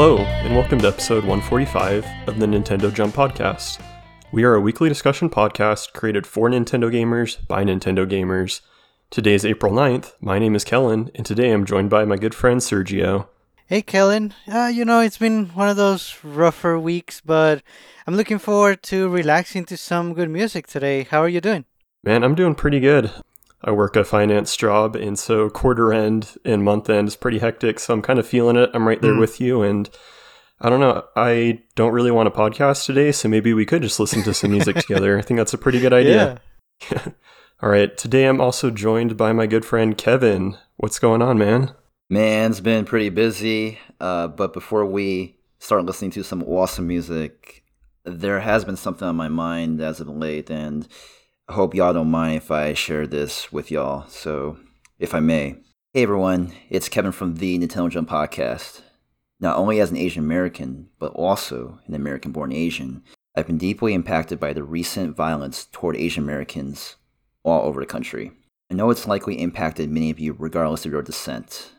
Hello, and welcome to episode 145 of the Nintendo Jump Podcast. We are a weekly discussion podcast created for Nintendo gamers by Nintendo gamers. Today is April 9th. My name is Kellen, and today I'm joined by my good friend Sergio. Hey, Kellen. Uh, you know, it's been one of those rougher weeks, but I'm looking forward to relaxing to some good music today. How are you doing? Man, I'm doing pretty good. I work a finance job, and so quarter end and month end is pretty hectic. So I'm kind of feeling it. I'm right there Mm. with you, and I don't know. I don't really want a podcast today, so maybe we could just listen to some music together. I think that's a pretty good idea. All right. Today I'm also joined by my good friend Kevin. What's going on, man? Man, it's been pretty busy. Uh, but before we start listening to some awesome music, there has been something on my mind as of late, and I hope y'all don't mind if I share this with y'all. So, if I may. Hey everyone, it's Kevin from the Nintendo Jump Podcast. Not only as an Asian American, but also an American born Asian, I've been deeply impacted by the recent violence toward Asian Americans all over the country. I know it's likely impacted many of you regardless of your descent.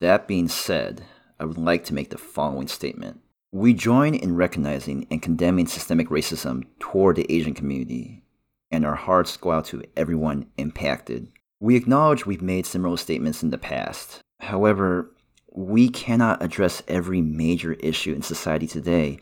That being said, I would like to make the following statement. We join in recognizing and condemning systemic racism toward the Asian community, and our hearts go out to everyone impacted. We acknowledge we've made similar statements in the past. However, we cannot address every major issue in society today,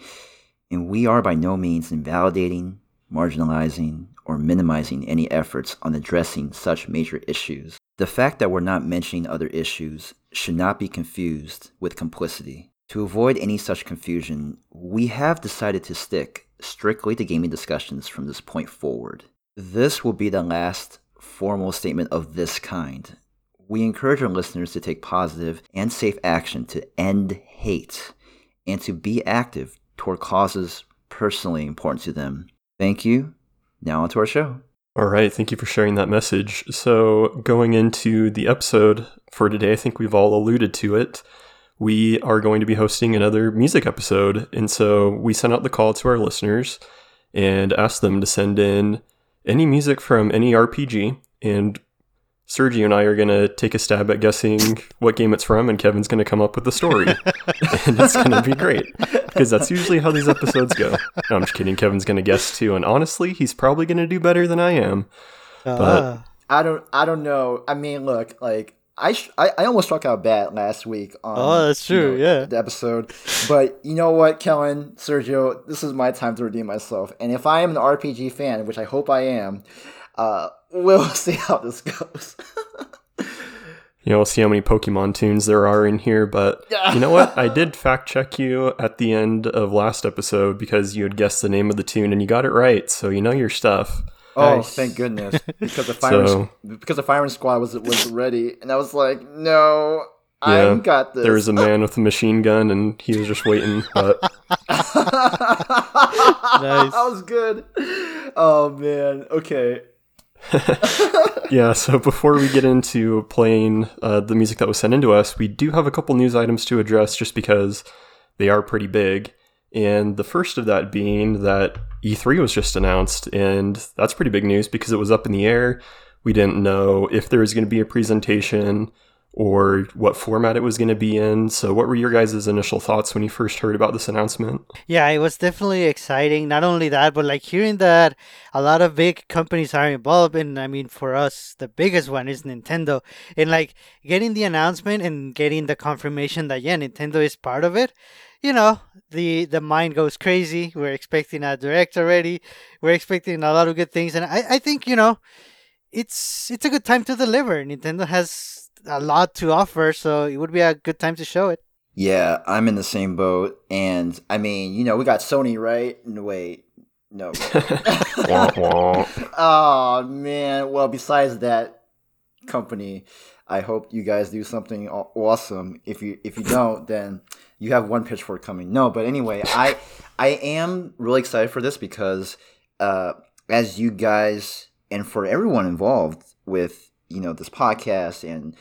and we are by no means invalidating, marginalizing, or minimizing any efforts on addressing such major issues. The fact that we're not mentioning other issues should not be confused with complicity. To avoid any such confusion, we have decided to stick strictly to gaming discussions from this point forward. This will be the last formal statement of this kind. We encourage our listeners to take positive and safe action to end hate and to be active toward causes personally important to them. Thank you. Now on to our show. All right. Thank you for sharing that message. So, going into the episode for today, I think we've all alluded to it. We are going to be hosting another music episode. And so, we sent out the call to our listeners and asked them to send in any music from any RPG. And Sergio and I are going to take a stab at guessing what game it's from, and Kevin's going to come up with the story. and it's going to be great because that's usually how these episodes go. No, I'm just kidding. Kevin's going to guess too. And honestly, he's probably going to do better than I am. Ah. I don't. I don't know. I mean, look, like I, sh- I, I almost struck out bad last week on. Oh, that's you true, know, yeah. The episode, but you know what, Kellen, Sergio, this is my time to redeem myself. And if I am an RPG fan, which I hope I am, uh, we'll see how this goes. You know, we'll see how many Pokemon tunes there are in here. But you know what? I did fact check you at the end of last episode because you had guessed the name of the tune and you got it right. So you know your stuff. Oh, Nice. thank goodness! Because the firing, So- because the firing squad was was ready, and I was like, no. Yeah, I got this. There was a man with a machine gun and he was just waiting. But nice. That was good. Oh man. Okay. yeah, so before we get into playing uh, the music that was sent into us, we do have a couple news items to address just because they are pretty big. And the first of that being that E3 was just announced, and that's pretty big news because it was up in the air. We didn't know if there was going to be a presentation or what format it was going to be in. So, what were your guys' initial thoughts when you first heard about this announcement? Yeah, it was definitely exciting. Not only that, but like hearing that a lot of big companies are involved, and I mean, for us, the biggest one is Nintendo. And like getting the announcement and getting the confirmation that yeah, Nintendo is part of it. You know, the the mind goes crazy. We're expecting a direct already. We're expecting a lot of good things, and I I think you know, it's it's a good time to deliver. Nintendo has a lot to offer, so it would be a good time to show it. Yeah, I'm in the same boat, and I mean, you know, we got Sony, right? No, wait, no. Wah, wah. oh man. Well, besides that company, I hope you guys do something awesome. If you if you don't, then you have one pitchfork coming. No, but anyway, I I am really excited for this because uh, as you guys and for everyone involved with you know this podcast and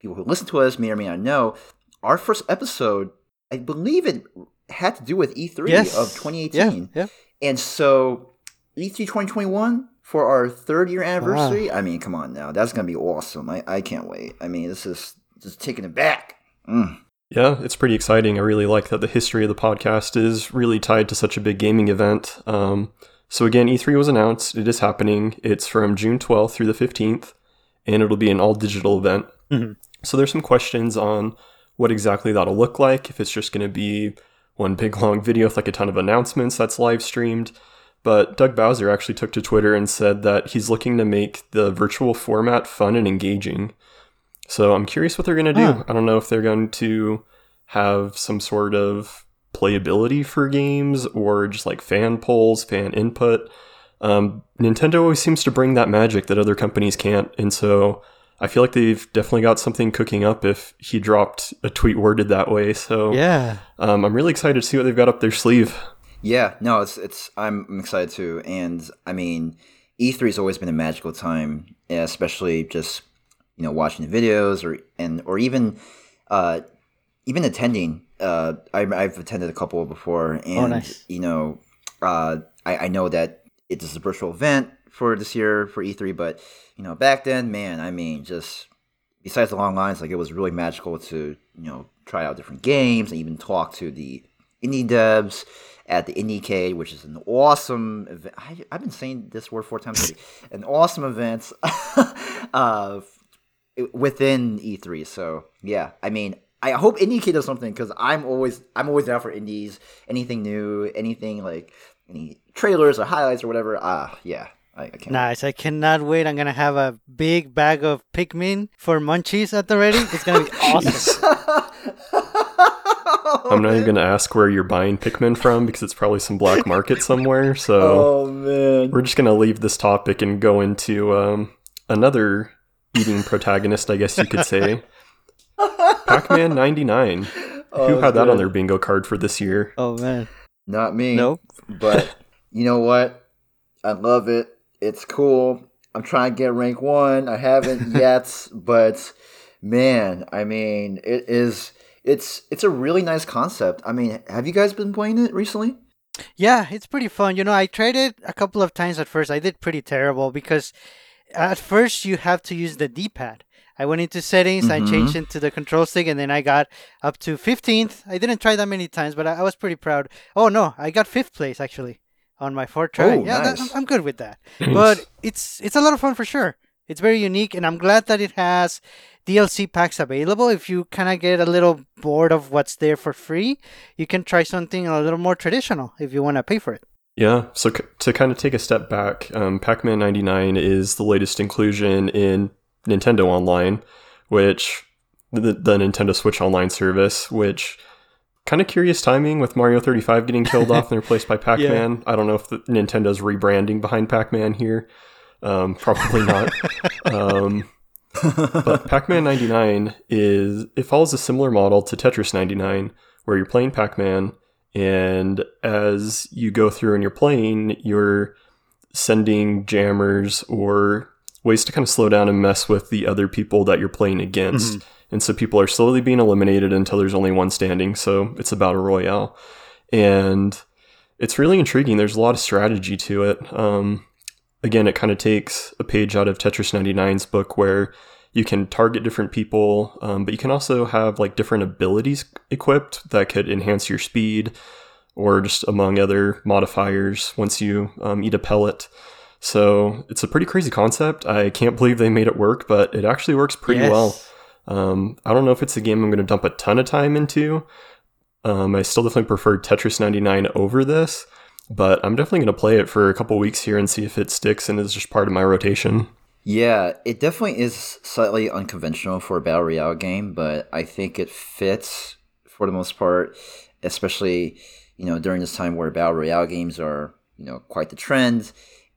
people who listen to us may or may not know, our first episode, I believe it had to do with E3 Yes. of 2018. Yeah, yeah. And so E E3 2021 for our third year anniversary. I mean, come on now. That's going to be awesome. I, I can't wait. I mean, this is just taking it back. Mm. Yeah, it's pretty exciting. I really like that the history of the podcast is really tied to such a big gaming event. Um, so again, E3 was announced. It is happening. It's from June 12th through the 15th, and it'll be an all digital event. Mhm. So there's some questions on what exactly that'll look like. If it's just going to be one big long video with like a ton of announcements that's live streamed. But Doug Bowser actually took to Twitter and said that he's looking to make the virtual format fun and engaging. So I'm curious what they're going to do. Huh. I don't know if they're going to have some sort of playability for games or just like fan polls, fan input. Um, Nintendo always seems to bring that magic that other companies can't. And so I feel like they've definitely got something cooking up if he dropped a tweet worded that way. So Yeah. um, I'm really excited to see what they've got up their sleeve. Yeah, no, it's it's I'm I'm excited too, and I mean, E3 has always been a magical time, especially just you know watching the videos or and or even uh, even attending. Uh, I, I've attended a couple before, and Oh, nice. you know, uh, I, I know that it is a virtual event for this year for E3, but you know, back then, man, I mean, just besides the long lines, like it was really magical to you know try out different games and even talk to the indie devs at the Indiecade, which is an awesome event. I, I've been saying this word four times already. an awesome event uh, within E3. So yeah, I mean, I hope Indiecade does something because I'm always I'm always down for indies. Anything new, anything like any trailers or highlights or whatever. Ah, yeah, I, I can't. Nice. I cannot wait. I'm gonna have a big bag of Pikmin for munchies at the ready. It's gonna be awesome. I'm not even going to ask where you're buying Pikmin from because it's probably some black market somewhere. So Oh man. we're just going to leave this topic and go into um, another eating protagonist, I guess you could say. Pac Man 99. Who Oh, had that on their bingo card for this year? Oh man. Not me. Nope. But you know what? I love it. It's cool. I'm trying to get rank one. I haven't yet, but man, I mean, it is. It's it's a really nice concept. I mean, have you guys been playing it recently? Yeah, it's pretty fun. You know, I tried it a couple of times at first. I did pretty terrible because at first you have to use the D-pad. I went into settings, I Mhm. changed into the control stick, and then I got up to 15th. I didn't try that many times, but I, I was pretty proud. Oh no, I got fifth place actually on my fourth try. Oh, yeah, nice. I'm, I'm good with that. But it's it's a lot of fun for sure. It's very unique, and I'm glad that it has DLC packs available. If you kind of get a little bored of what's there for free, you can try something a little more traditional if you want to pay for it. Yeah, so c- to kind of take a step back, um, Pac Man 99 is the latest inclusion in Nintendo Online, which the, the Nintendo Switch Online service, which kind of curious timing with Mario 35 getting killed off and replaced by Pac Man. I don't know if the, Nintendo's rebranding behind Pac Man here. Um, probably not. um, but Pac-Man 99 is it follows a similar model to Tetris 99 where you're playing Pac-Man and as you go through and you're playing you're sending jammers or ways to kind of slow down and mess with the other people that you're playing against. And so people are slowly being eliminated until there's only one standing. So it's about a royale. And it's really intriguing. There's a lot of strategy to it. Um, again, it kind of takes a page out of Tetris 99's book where you can target different people, um, but you can also have like different abilities equipped that could enhance your speed or just among other modifiers once you um, eat a pellet. So it's a pretty crazy concept. I can't believe they made it work, but it actually works pretty Yes. well. Um, I don't know if it's a game I'm going to dump a ton of time into. Um, I still definitely prefer Tetris 99 over this, but I'm definitely going to play it for a couple weeks here and see if it sticks and is just part of my rotation. Yeah, it definitely is slightly unconventional for a battle royale game, but I think it fits for the most part, especially you know during this time where battle royale games are you know quite the trend.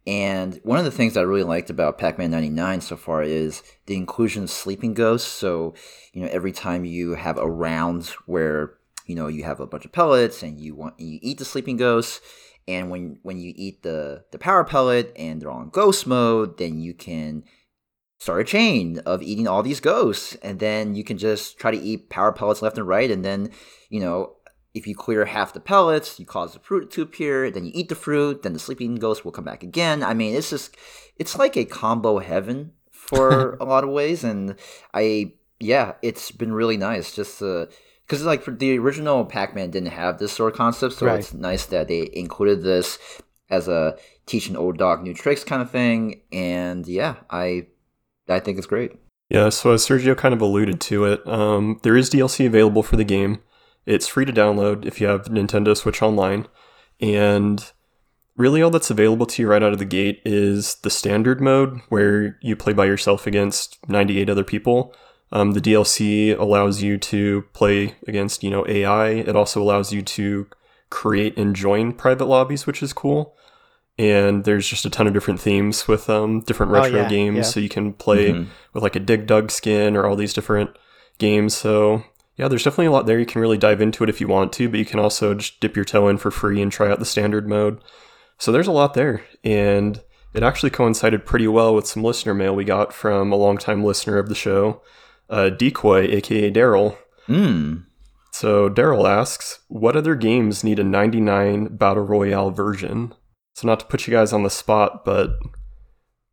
And one of the things I really liked about Pac-Man 99 so far is the inclusion of sleeping ghosts. So you know every time you have a round where you know you have a bunch of pellets and you want you eat the sleeping ghosts and when when you eat the the power pellet and they're on ghost mode then you can start a chain of eating all these ghosts. And then you can just try to eat power pellets left and right. And then you know if you clear half the pellets you cause the fruit to appear then you eat the fruit then the sleeping ghost will come back again. I mean it's just it's like a combo heaven for a lot of ways. And i yeah it's been really nice just to because like for the original Pac-Man didn't have this sort of concept, so Right. it's nice that they included this as a teach an old dog new tricks kind of thing. And yeah, I I think it's great. Yeah, so as Sergio kind of alluded to it, um, there is DLC available for the game. It's free to download if you have Nintendo Switch Online. And really, all that's available to you right out of the gate is the standard mode, where you play by yourself against 98 other people. Um, the DLC allows you to play against, you know, AI. It also allows you to create and join private lobbies, which is cool. And there's just a ton of different themes with um, different Oh, retro yeah, games, yeah. so you can play Mhm. with like a Dig Dug skin or all these different games. So yeah, there's definitely a lot there. You can really dive into it if you want to, but you can also just dip your toe in for free and try out the standard mode. So there's a lot there, and it actually coincided pretty well with some listener mail we got from a longtime listener of the show, uh, Decoy, aka Daryl. Mm. So Daryl asks, what other games need a 99 battle royale version? So not to put you guys on the spot, but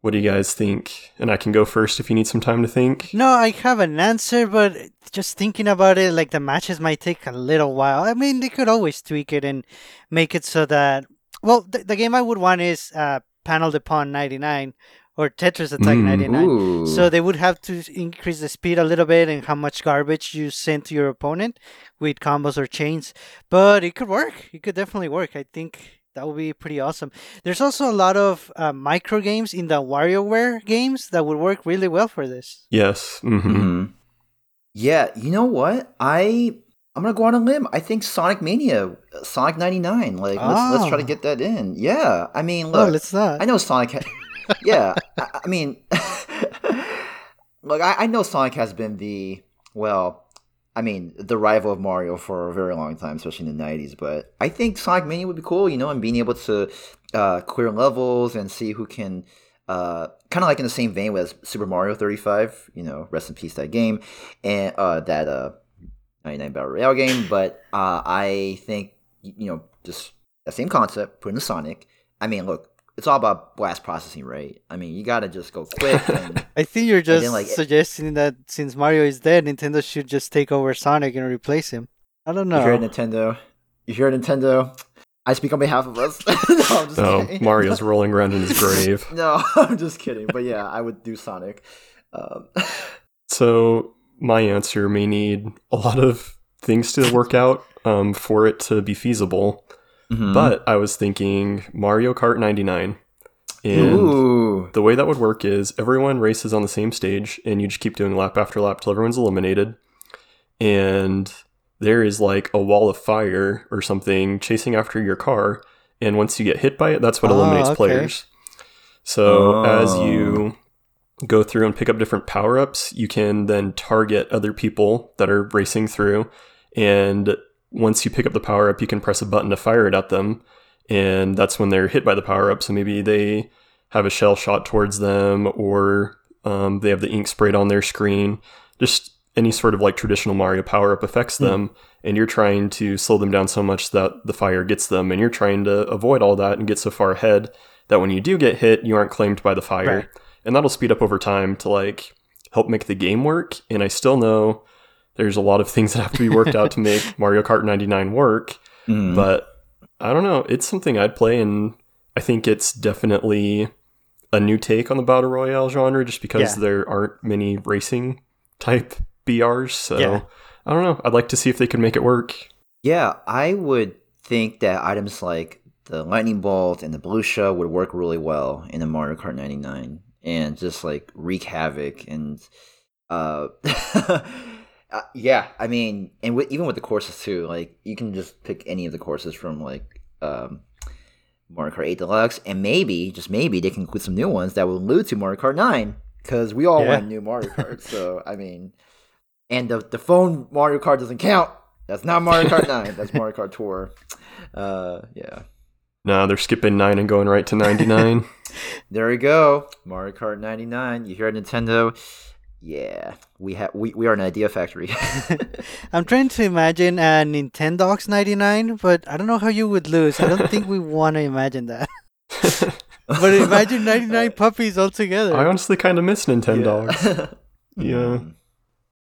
what do you guys think? And I can go first if you need some time to think. No, I have an answer, but just thinking about it, like the matches might take a little while. I mean, they could always tweak it and make it so that. Well, the, the game I would want is uh, Panel de Pon 99 or Tetris Attack Mm, 99. Ooh. So they would have to increase the speed a little bit and how much garbage you send to your opponent with combos or chains. But it could work. It could definitely work. I think that would be pretty awesome. There's also a lot of uh, micro games in the WarioWare games that would work really well for this. Yes. hmm hmm Yeah, you know what? I I'm gonna go on a limb. I think Sonic Mania, uh, Sonic '99. Like, let's let's try to Ah. get that in. Yeah, I mean, oh, look, let's not. I know Sonic. Ha- yeah, I, I mean, look, I, I know Sonic has been the well, I mean, the rival of Mario for a very long time, especially in the '90s. But I think Sonic Mania would be cool, you know, and being able to uh, clear levels and see who can. Uh, kind of like in the same vein with Super Mario 35, you know, rest in peace that game, and uh, that uh, 99 Battle Royale game. But uh, I think you know, just that same concept, put in the Sonic. I mean, look, it's all about blast processing, right? I mean, you gotta just go quick. And, I think you're then, just like, it- suggesting that since Mario is dead, Nintendo should just take over Sonic and replace him. I don't know. If you're know. Nintendo? You hear Nintendo? I speak on behalf of us. no, I'm just Oh, kidding. Mario's rolling around in his grave. no, I'm just kidding. But yeah, I would do Sonic. Um, So my answer may need a lot of things to work out um, for it to be feasible. Mhm. But I was thinking Mario Kart 99. And Ooh. the way that would work is everyone races on the same stage, and you just keep doing lap after lap till everyone's eliminated. And there is like a wall of fire or something chasing after your car. And once you get hit by it, that's what Oh, eliminates okay. players. So as Oh. you go through and pick up different power ups, you can then target other people that are racing through. And once you pick up the power up, you can press a button to fire it at them. And that's when they're hit by the power up. So maybe they have a shell shot towards them or um, they have the ink sprayed on their screen. Just any sort of like traditional Mario power up affects them. And you're trying to slow them down so much that the fire gets them. And you're trying to avoid all that and get so far ahead that when you do get hit, you aren't claimed by the fire. Right. And that'll speed up over time to like help make the game work. And I still know there's a lot of things that have to be worked out to make Mario Kart 99 work. Mhm. But I don't know. It's something I'd play, and I think it's definitely a new take on the battle royale genre, just because Yeah. there aren't many racing type BRs. So Yeah. I don't know. I'd like to see if they could make it work. Yeah, I would think that items like the lightning bolt and the blue shell would work really well in a Mario Kart 99 and just like wreak havoc and uh, uh yeah, I mean, and with, even with the courses too, like you can just pick any of the courses from like um Mario Kart 8 Deluxe and maybe just maybe they can include some new ones that will allude to Mario Kart 9 cuz we all Yeah. want new Mario Kart. so, I mean, and the the phone Mario Kart doesn't count. That's not Mario Kart 9. That's Mario Kart Tour. Uh, yeah. No, they're skipping nine and going right to 99. There we go. Mario Kart 99. You hear it, Nintendo? Yeah, we have we, we are an idea factory. I'm trying to imagine a Nintendogs 99, but I don't know how you would lose. I don't think we want to imagine that. But imagine 99 puppies all together. I honestly kind of miss Nintendo. Yeah. Yeah. Mm.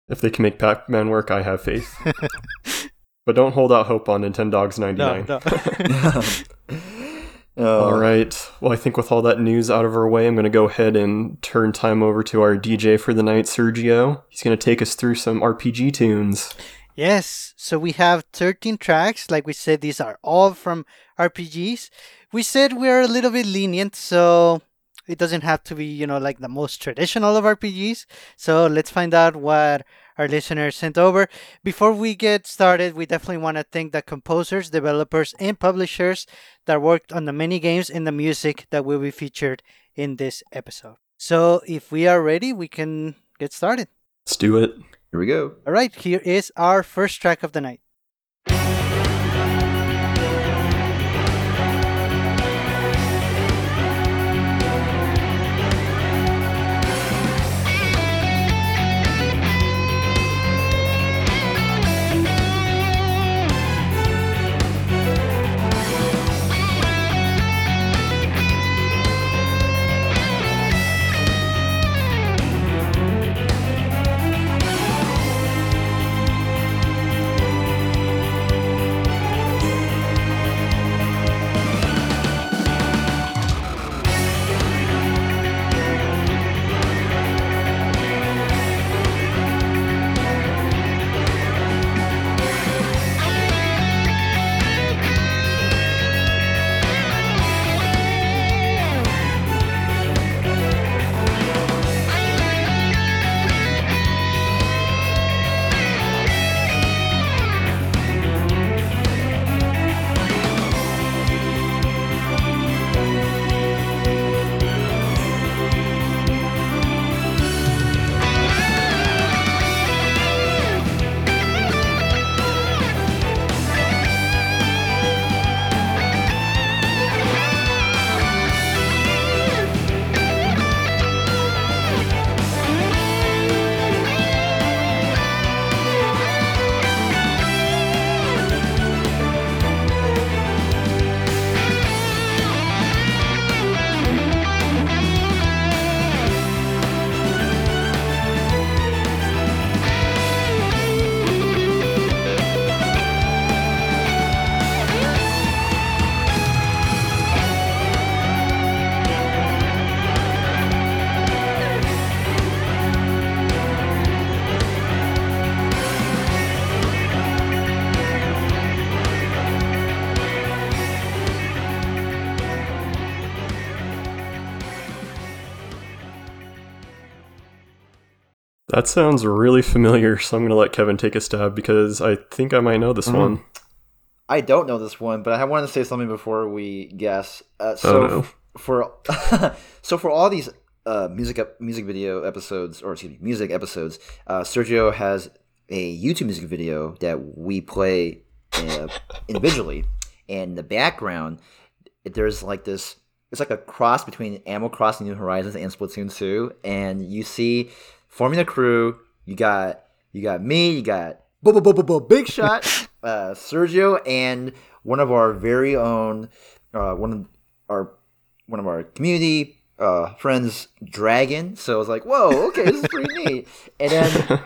If they can make Pac Man work, I have faith. but don't hold out hope on Nintendogs No, 99. no. Oh, All uh, right. Well, I think with all that news out of our way, I'm going to go ahead and turn time over to our DJ for the night, Sergio. He's going to take us through some RPG tunes. Yes, so we have 13 tracks. Like we said, these are all from RPGs. We said we're a little bit lenient, so it doesn't have to be, you know, like the most traditional of RPGs. So let's find out what our listeners sent over. Before we get started, we definitely want to thank the composers, developers, and publishers that worked on the many games and the music that will be featured in this episode. So if we are ready, we can get started. Let's do it. Here we go. All right, here is our first track of the night. That sounds really familiar, so I'm going to let Kevin take a stab because I think I might know this Mhm. one. I don't know this one, but I wanted to say something before we guess. Uh, so Oh, no. f- for so for all these uh, music music video episodes, or excuse me, music episodes, uh, Sergio has a YouTube music video that we play uh, individually, and in the background there's like this. It's like a cross between Animal Crossing New Horizons and Splatoon 2, and you see forming a crew. You got you got me, you got Big Shot, uh, Sergio, and one of our very own, uh, one of our one of our community uh, friends, Dragon. So I was like, whoa, okay, this is pretty neat. And then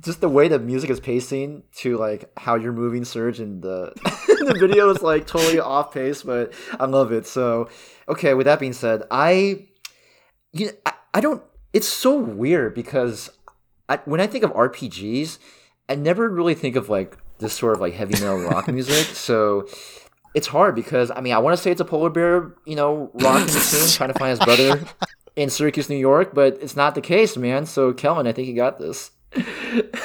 just the way the music is pacing to like how you're moving, Serge, and the the video is like totally off pace, but I love it. So okay, with that being said, I you know, I, I don't. It's so weird because I, when I think of RPGs, I never really think of like this sort of like heavy metal rock music. So it's hard because I mean I want to say it's a polar bear, you know, rocking the tune, trying to find his brother in Syracuse, New York, but it's not the case, man. So Kellen, I think you got this.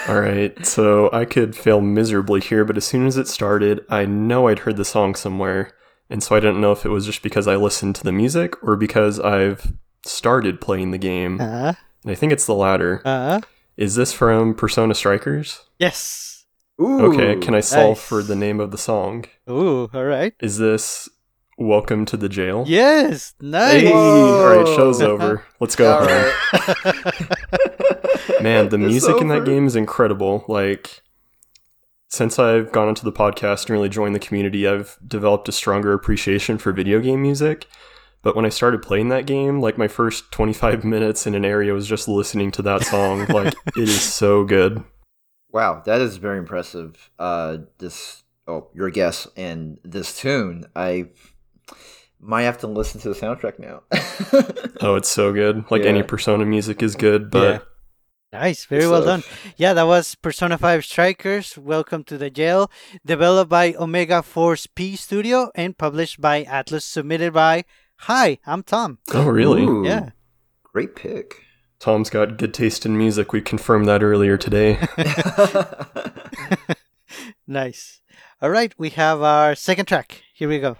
All right, so I could fail miserably here, but as soon as it started, I know I'd heard the song somewhere, and so I didn't know if it was just because I listened to the music or because I've started playing the game. Uh, And I think it's the latter. uh, Is this from Persona Strikers? yes. Ooh, Okay, can I solve nice. for the name of the song? Ooh, all right. Is this Welcome to the Jail? Yes, nice. Hey, all right, show's over. Let's go All right. Man, the music in that game is incredible. Like, since I've gone into the podcast and really joined the community, I've developed a stronger appreciation for video game music. But when I started playing that game, like my first 25 minutes in an area was just listening to that song. like, it is so good. Wow, that is very impressive. Uh, this oh, your guess and this tune, I might have to listen to the soundtrack now. oh, it's so good. Like Yeah. any Persona music is good, but Yeah. Nice, very well stuff. done. Yeah, that was Persona 5 Strikers. Welcome to the jail. Developed by Omega Force P Studio and published by Atlus. Submitted by Hi, I'm Tom. oh really? Ooh, Yeah. great pick. Tom's got good taste in music. We confirmed that earlier today. Nice. All right, we have our second track. Here we go.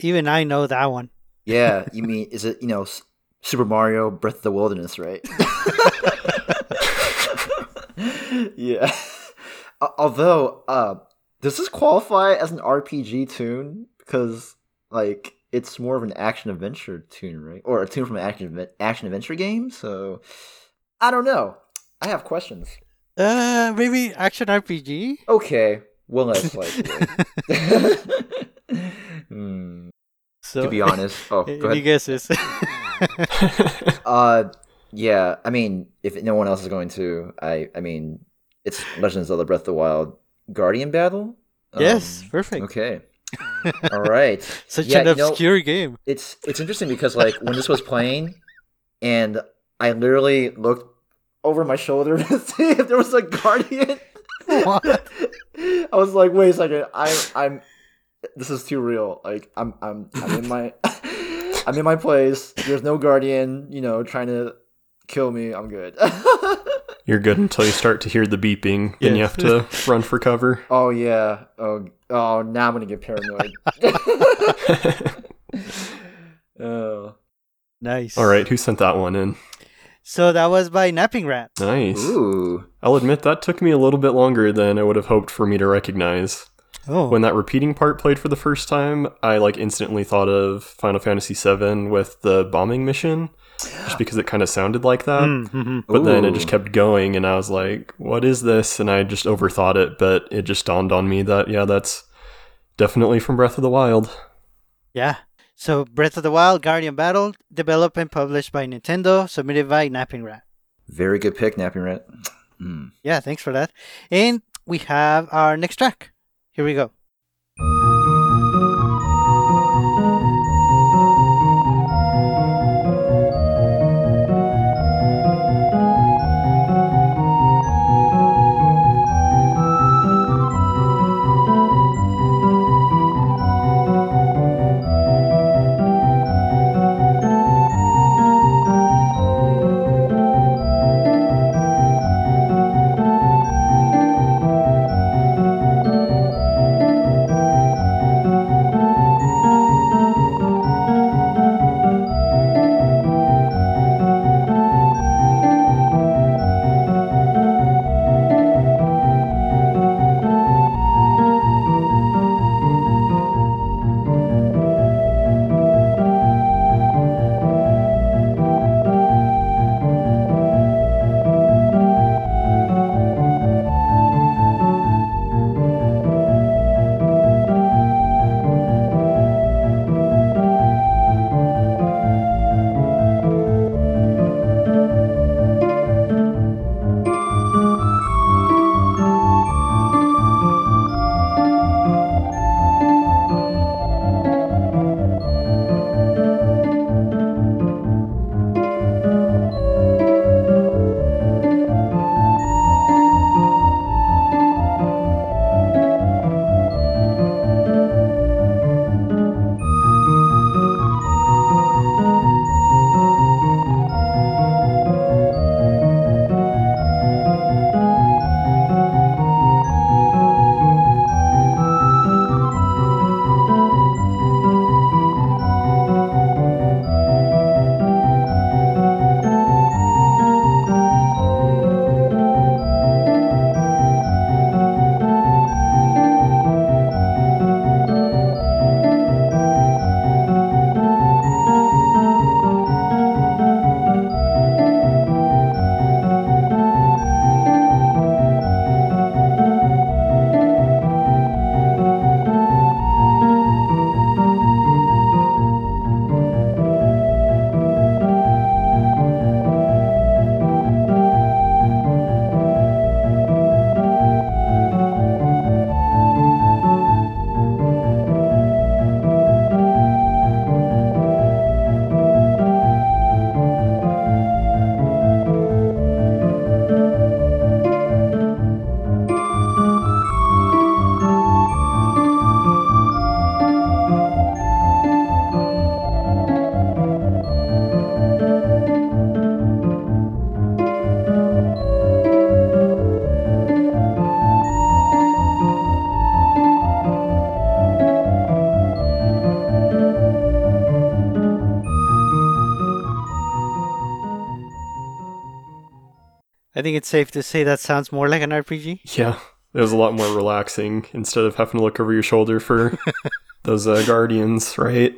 Even I know that one. yeah, you mean is it you know S- Super Mario Breath of the Wilderness, right? yeah. Al- Although, uh, does this qualify as an RPG tune? Because like it's more of an action adventure tune, right? Or a tune from an action action adventure game. So I don't know. I have questions. Uh, maybe action RPG. Okay, well, less likely. Hmm, So to be honest, oh, go ahead. guesses? Uh, yeah. I mean, if no one else is going to, I, I mean, it's Legends of the Breath of the Wild Guardian Battle. yes, Um, perfect. Okay. All right. Such Yeah, an you know- obscure game. It's it's interesting because like when this was playing, and I literally looked over my shoulder to see if there was a guardian. What? I was like, wait a second, I'm I'm this is too real. Like I'm I'm I'm in my I'm in my place. There's no guardian, you know, trying to kill me. I'm good. You're good until you start to hear the beeping, then you have to run for cover. oh yeah. Oh oh. Now I'm gonna get paranoid. oh. Nice. All right, who sent that one in? So that was by Napping Rat. Nice. Ooh. I'll admit that took me a little bit longer than I would have hoped for me to recognize. Oh. When that repeating part played for the first time, I like instantly thought of Final Fantasy VII with the bombing mission, just because it kind of sounded like that. Mm-hmm. But then it just kept going, and I was like, "What is this?" And I just overthought it. But it just dawned on me that yeah, that's definitely from Breath of the Wild. Yeah. So Breath of the Wild Guardian Battle, developed and published by Nintendo, submitted by Napping Rat. Very good pick, Napping Rat. Mm. Yeah, thanks for that. And we have our next track. Here we go. Think it's safe to say that sounds more like an RPG. Yeah, it was a lot more relaxing instead of having to look over your shoulder for those uh, guardians, right?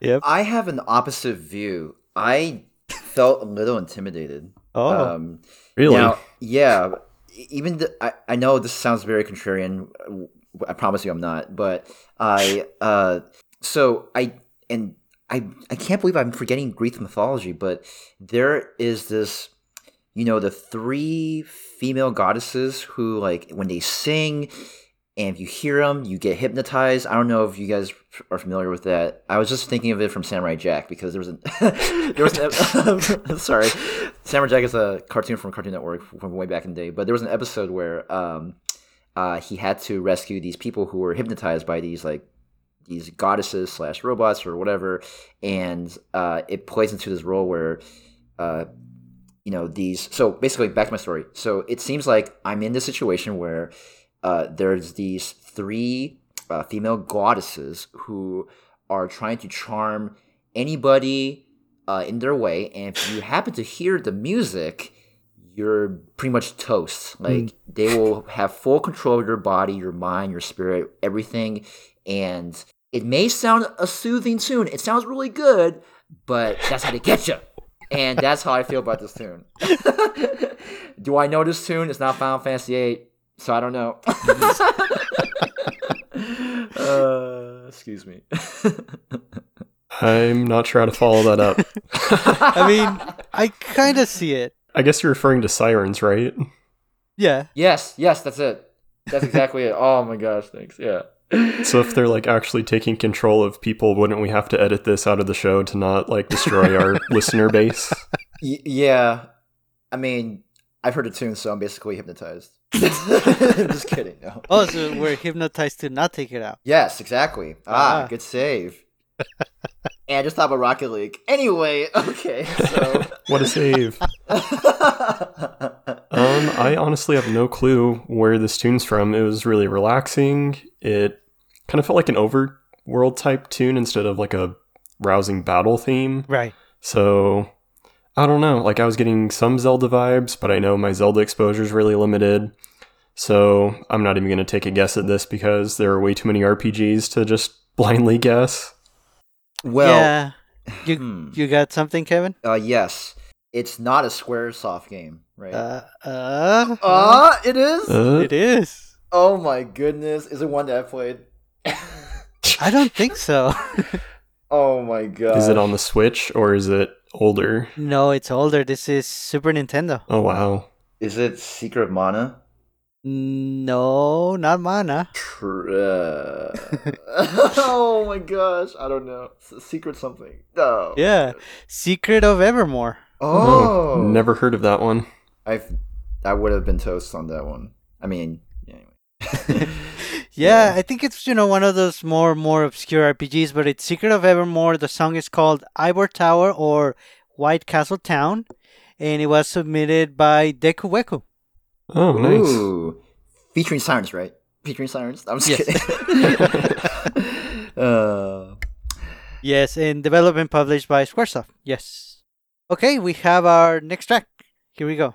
Yep. I have an opposite view. I felt a little intimidated. Oh. Um, Really? Now, yeah, even the, I, I know this sounds very contrarian. I promise you I'm not, but I uh so I and I I can't believe I'm forgetting Greek mythology, but there is this you know the three female goddesses who like when they sing and if you hear them you get hypnotized. I don't know if you guys are familiar with that. I was just thinking of it from samurai jack because there was an there was an sorry. Samurai jack is a cartoon from cartoon network from way back in the day but there was an episode where um uh he had to rescue these people who were hypnotized by these like these goddesses slash robots or whatever and uh it plays into this role where uh you know these. So basically, back to my story. So it seems like I'm in this situation where uh, there's these three uh, female goddesses who are trying to charm anybody uh, in their way, and if you happen to hear the music, you're pretty much toast. Like they will have full control of your body, your mind, your spirit, everything, and it may sound a soothing tune. It sounds really good, but that's how they get you. And that's how I feel about this tune. Do I know this tune? It's not Final Fantasy VIII, so I don't know. uh, excuse me. I'm not sure how to follow that up. I mean, I kind of see it. I guess you're referring to sirens, right? Yeah. yes, yes, that's it. That's exactly it. Oh my gosh, thanks. Yeah. So if they're like actually taking control of people, wouldn't we have to edit this out of the show to not like destroy our listener base? Y- yeah. I mean, I've heard a tune, so I'm basically hypnotized. Just kidding. No. Oh, so we're hypnotized to not take it out. Yes, exactly. Ah, Ah. good save. And I just thought about Rocket League. Anyway, okay, so. What a save. Um, I honestly have no clue where this tune's from. It was really relaxing. It kind of felt like an overworld type tune instead of like a rousing battle theme. Right. So I don't know. Like I was getting some Zelda vibes, but I know my Zelda exposure is really limited. So I'm not even going to take a guess at this because there are way too many RPGs to just blindly guess. Well, yeah. You hmm. you got something, Kevin? uh, yes. It's not a Squaresoft game, right? Uh, uh, Ah, it is? Uh, it is. oh my goodness. Is it one that I played? I don't think so. oh my god. is it on the Switch or is it older? no, it's older. This is Super Nintendo. Oh wow. Is it Secret of Mana? No, not Mana. Tr- uh, oh my gosh, I don't know. Secret something. Oh. Yeah. Secret of Evermore. Oh. never heard of that one. I've I would have been toast on that one. I mean, yeah, anyway. Yeah, I think it's you know one of those more more obscure RPGs, but it's Secret of Evermore. The song is called Ivor Tower or White Castle Town, and it was submitted by Deku Weku. Oh, nice. Ooh. Featuring sirens, right? Featuring sirens. I'm just Yes. kidding. uh, Yes, and developed and published by Squaresoft. Yes. Okay, we have our next track. Here we go.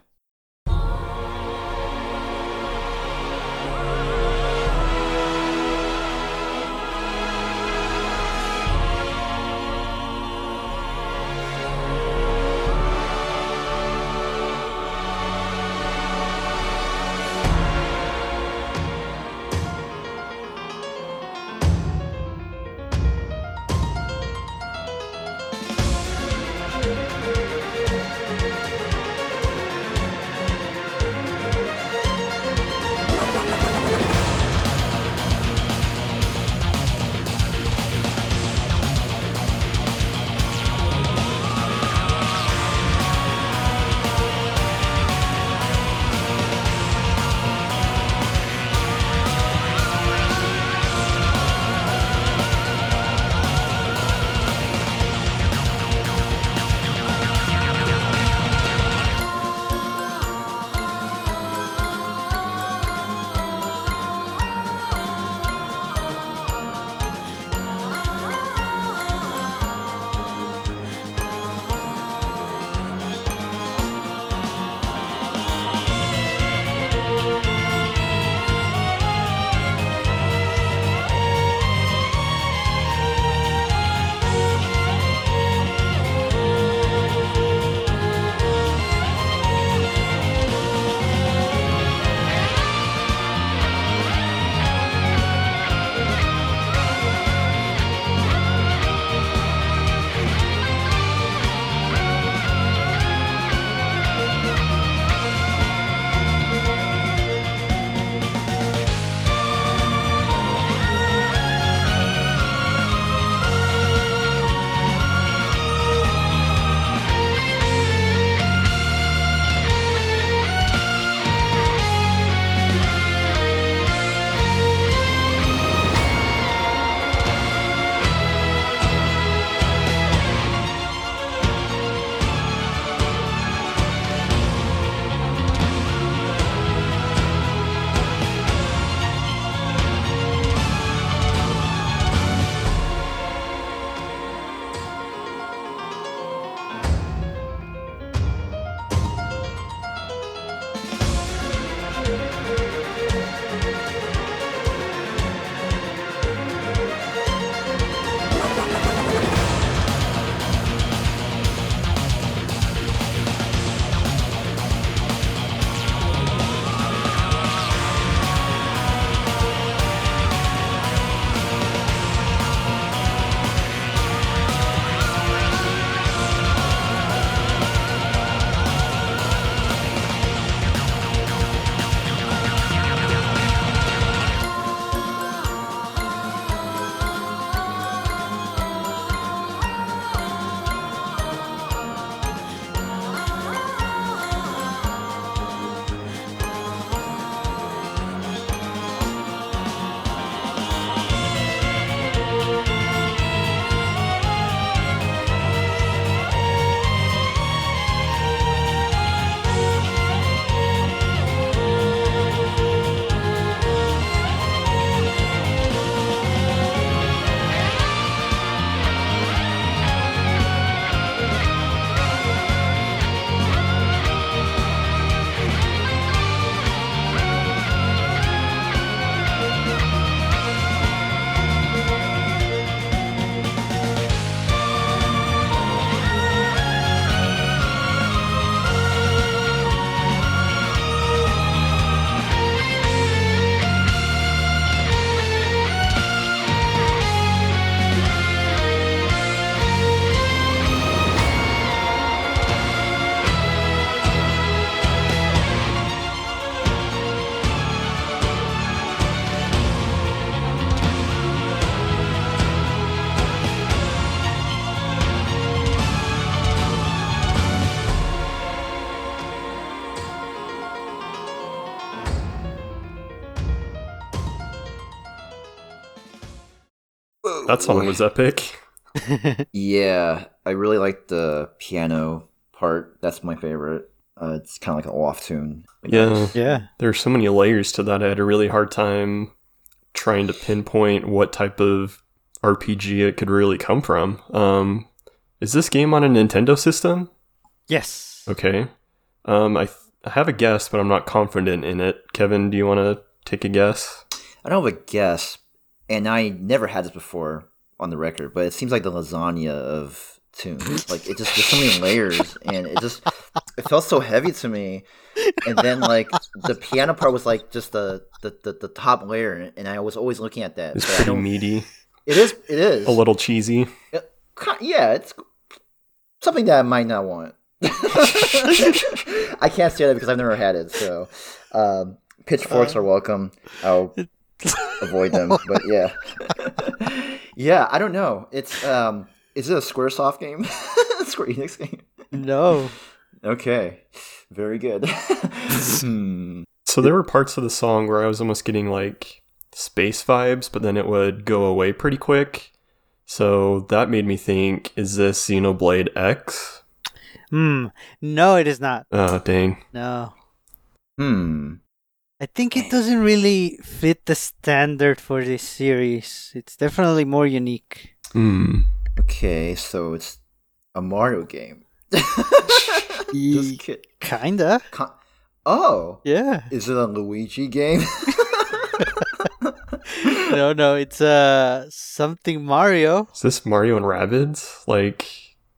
That song was epic. Yeah, I really like the piano part. That's my favorite. Uh, it's kind of like an off tune. Yeah. yeah. There are so many layers to that. I had a really hard time trying to pinpoint what type of RPG it could really come from. Um, is this game on a Nintendo system? Yes. Okay. Um, I, th- I have a guess, but I'm not confident in it. Kevin, do you want to take a guess? I don't have a guess, and I never had this before on the record, but it seems like the lasagna of tunes. Like it just there's so many layers, and it just it felt so heavy to me. And then like the piano part was like just the the, the, the top layer, and I was always looking at that. It's but pretty meaty, It is. It is. a little cheesy. It- yeah, it's something that I might not want. I can't say that because I've never had it. So, um, pitchforks are welcome. I'll avoid them. But yeah, yeah. I don't know. It's um, is it a SquareSoft game? Square Enix game. No. Okay, very good. Hmm. So there were parts of the song where I was almost getting like space vibes, but then it would go away pretty quick. So that made me think, is this Xenoblade X? Hmm. No, it is not. Oh, dang. No. Hmm. I think it doesn't really fit the standard for this series. It's definitely more unique. Hmm. Okay, so it's a Mario game. Ye- Just kid. Kinda. Con- oh, Yeah. is it a Luigi game? no, no, it's uh something Mario. Is this Mario and Rabbids? Like,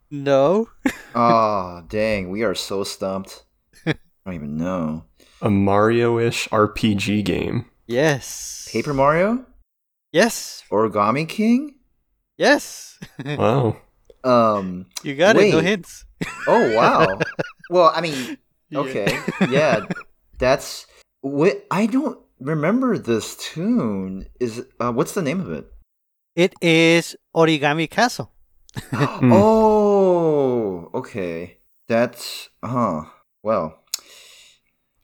No. oh, dang, we are so stumped. I don't even know. A Mario ish RPG game. Yes. Paper Mario? Yes. Origami King? Yes. Wow. Um, you got it. No hints. oh, wow. well, I mean, Yeah. okay. Yeah, that's. What, I don't remember this tune. Is uh, What's the name of it? It is Origami Castle. oh, okay. That's. Huh. Well.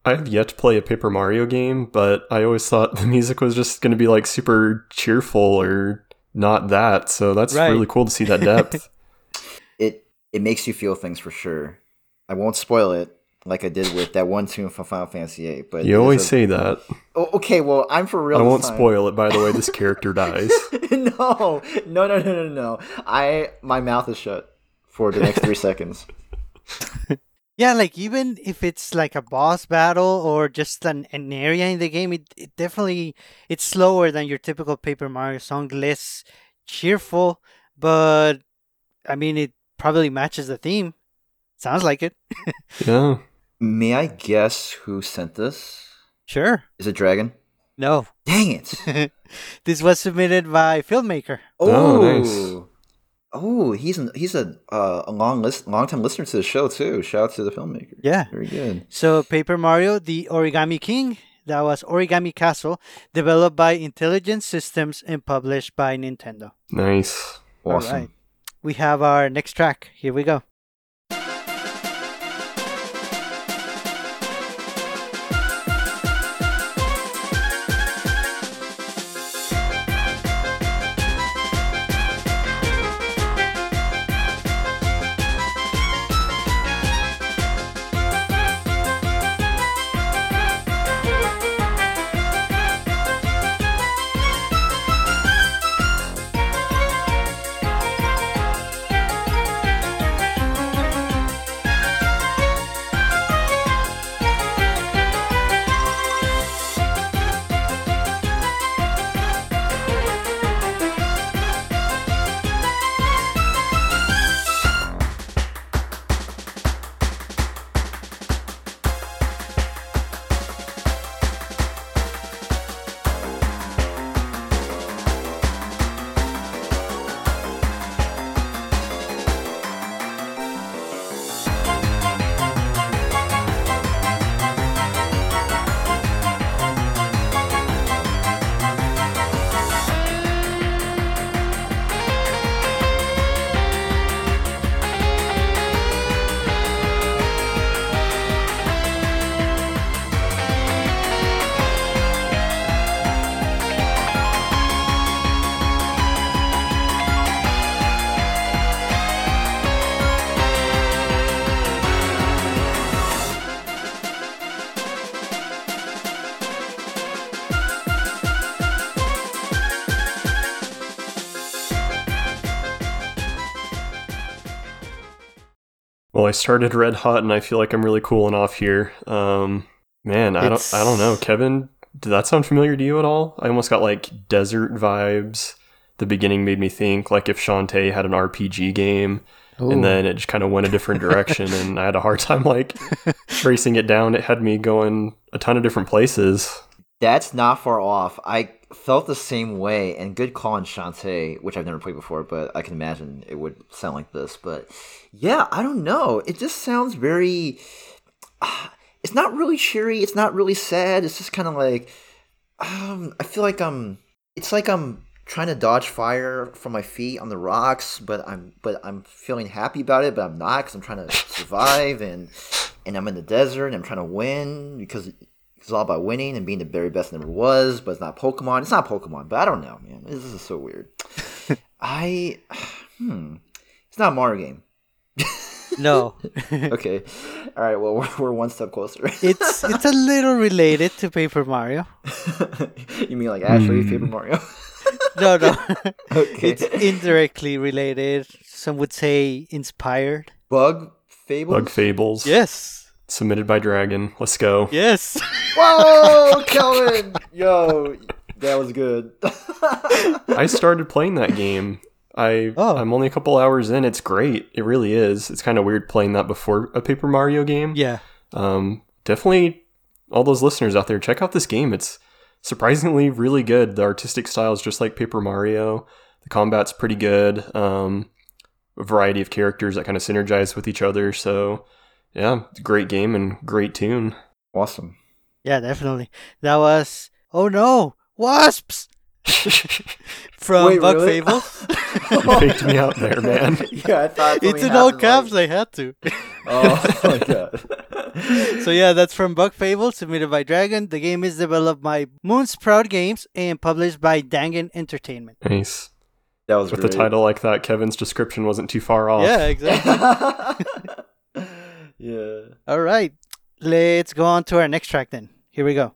I have yet to play a Paper Mario game, but I always thought the music was just going to be like super cheerful or not that. So that's Right. really cool to see that depth. it it makes you feel things for sure. I won't spoil it like I did with that one tune from Final Fantasy VIII. But you always a- say that. Oh, okay, well, I'm for real. I won't time. spoil it, by the way. This character dies. no, no, no, no, no, no. I my mouth is shut for the next three seconds. Yeah, like even if it's like a boss battle or just an, an area in the game, it, it definitely it's slower than your typical Paper Mario song, less cheerful, but I mean it probably matches the theme. Sounds like it. yeah. May I guess who sent this? Sure. Is it Dragon? No. Dang it! this was submitted by filmmaker. Oh, Oh, nice. Oh, he's an, he's a uh, a long list, long time listener to the show too. Shout out to the filmmaker. Yeah. Very good. So Paper Mario, the Origami King, that was Origami Castle, developed by Intelligent Systems and published by Nintendo. Nice. Awesome. All right. We have our next track. Here we go. Started Red Hot, and I feel like I'm really cooling off here. Um, man, I It's- don't, I don't know, Kevin. Did that sound familiar to you at all? I almost got like desert vibes. The beginning made me think like if Shantae had an RPG game, and then it just kind of went a different direction, and I had a hard time like tracing it down. It had me going a ton of different places. That's not far off. I felt the same way, and good call on Shantae, which I've never played before, but I can imagine it would sound like this. But yeah, I don't know. It just sounds very. It's not really cheery. It's not really sad. It's just kind of like. Um, I feel like I'm. It's like I'm trying to dodge fire from my feet on the rocks, but I'm but I'm feeling happy about it, but I'm not because I'm trying to survive and and I'm in the desert and I'm trying to win because it's all about winning and being the very best never was, but it's not Pokemon. It's not Pokemon, but I don't know, man. This is so weird. I, hmm, it's not a Mario game. no, Okay, all right. Well, we're, we're one step closer. it's it's a little related to Paper Mario. you mean like Ashley Hmm. Paper Mario? No, no, okay. it's indirectly related. Some would say inspired. Bug Fables. Bug Fables, Yes, submitted by Dragon. Let's go. yes. Whoa, Kelvin! Yo, that was good. I started playing that game. I Oh. I'm only a couple hours in. It's great. It really is. It's kind of weird playing that before a Paper Mario game. yeah, Um, definitely, all those listeners out there, check out this game. It's surprisingly really good. The artistic style is just like Paper Mario. The combat's pretty good. Um, a variety of characters that kind of synergize with each other. So, yeah, great game and great tune. awesome. yeah, definitely. That was. Oh no, wasps from Wait, Bug really? Fables. You faked me out there, man. yeah, I thought it's something in all happened, caps. like- I had to. oh my god. so yeah, that's from Bug Fable, submitted by Dragon. The game is developed by Moonsprout Games and published by DANGEN Entertainment. Nice. That was With great. a title like that, Kevin's description wasn't too far off. Yeah, exactly. Yeah. All right, let's go on to our next track then. Here we go.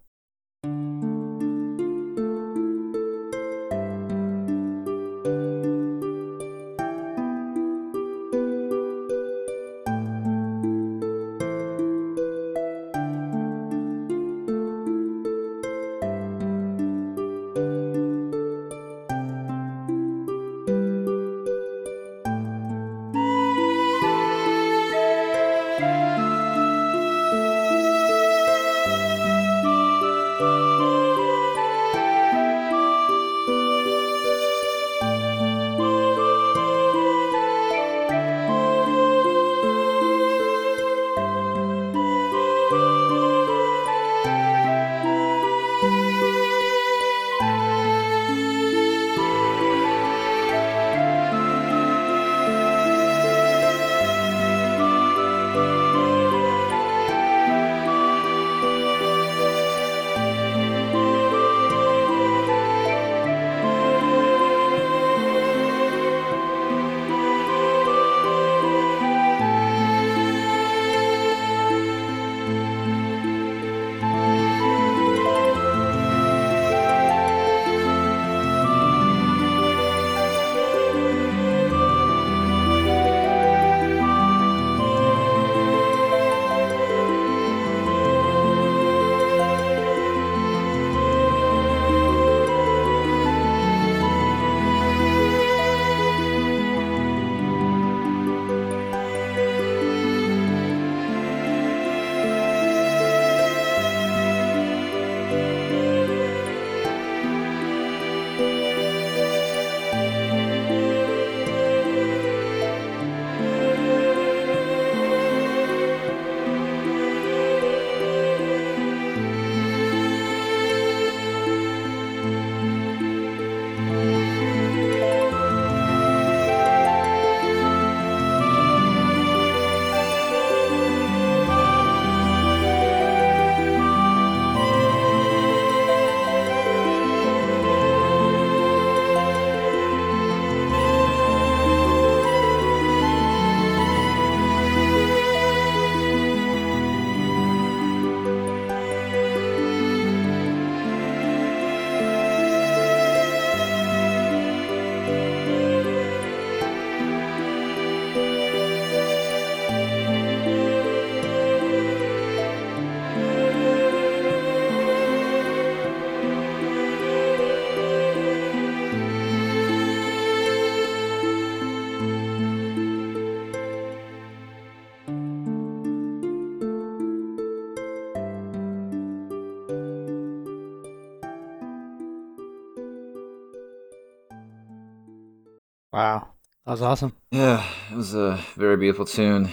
Wow, that was awesome. Yeah, it was a very beautiful tune.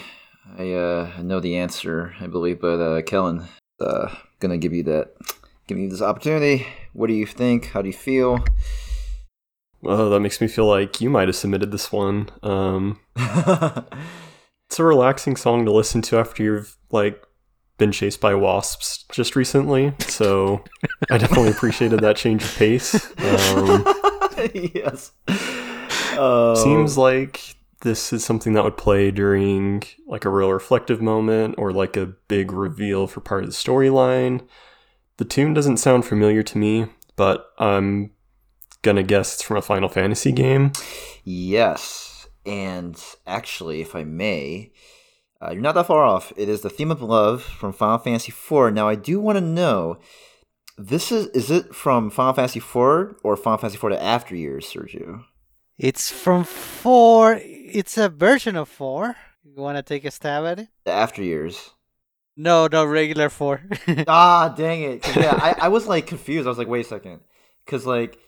I uh, know the answer, I believe, but uh, Kellen, uh, gonna give you that, give you this opportunity. What do you think? How do you feel? Oh, that makes me feel like you might have submitted this one. Um, it's a relaxing song to listen to after you've like been chased by wasps just recently. So I definitely appreciated that change of pace. Um, yes. Seems like this is something that would play during like a real reflective moment or like a big reveal for part of the storyline. The tune doesn't sound familiar to me, but I'm gonna guess it's from a Final Fantasy game. Yes, and actually, if I may, uh, you're not that far off. It is the theme of love from Final Fantasy IV. Now, I do want to know. This is is it from Final Fantasy IV or Final Fantasy IV to After Years, Sergio? It's from four. It's a version of four. You want to take a stab at it? The After Years. No, no, regular four. ah, dang it! Yeah, I, I was like confused. I was like, wait a second, because like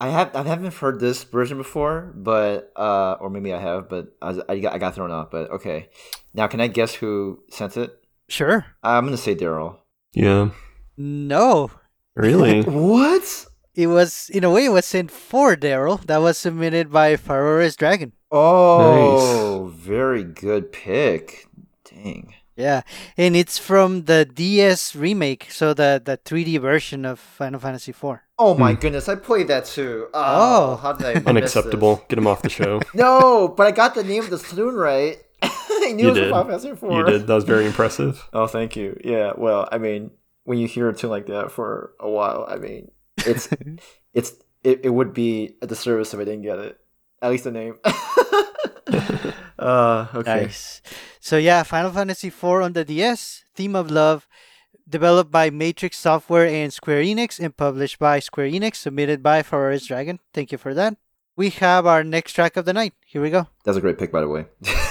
I have I haven't heard this version before, but uh, or maybe I have, but I was, I got I got thrown off. But okay, now can I guess who sent it? sure. I'm gonna say Daryl. Yeah, No, really. What? It was in a way it was sent for Daryl. That was submitted by Farore's Dragon. Oh, very good pick. Dang. Yeah, and it's from the DS remake, so the the 3D version of Final Fantasy IV. Oh my Hmm. goodness, I played that too. Oh, Oh. how did I? miss this? Unacceptable. Get him off the show. No, but I got the name of the tune right. I knew You it was did. from Final Fantasy IV. You did. That was very impressive. Oh, thank you. Yeah. Well, I mean, when you hear a tune like that for a while, I mean, it's it's it, it would be a disservice if I didn't get it. At least the name. uh, okay. Nice. So yeah, Final Fantasy IV on the DS, Theme of Love, developed by Matrix Software and Square Enix and published by Square Enix, submitted by Farore's Dragon. Thank you for that. We have our next track of the night. Here we go. That's a great pick, by the way.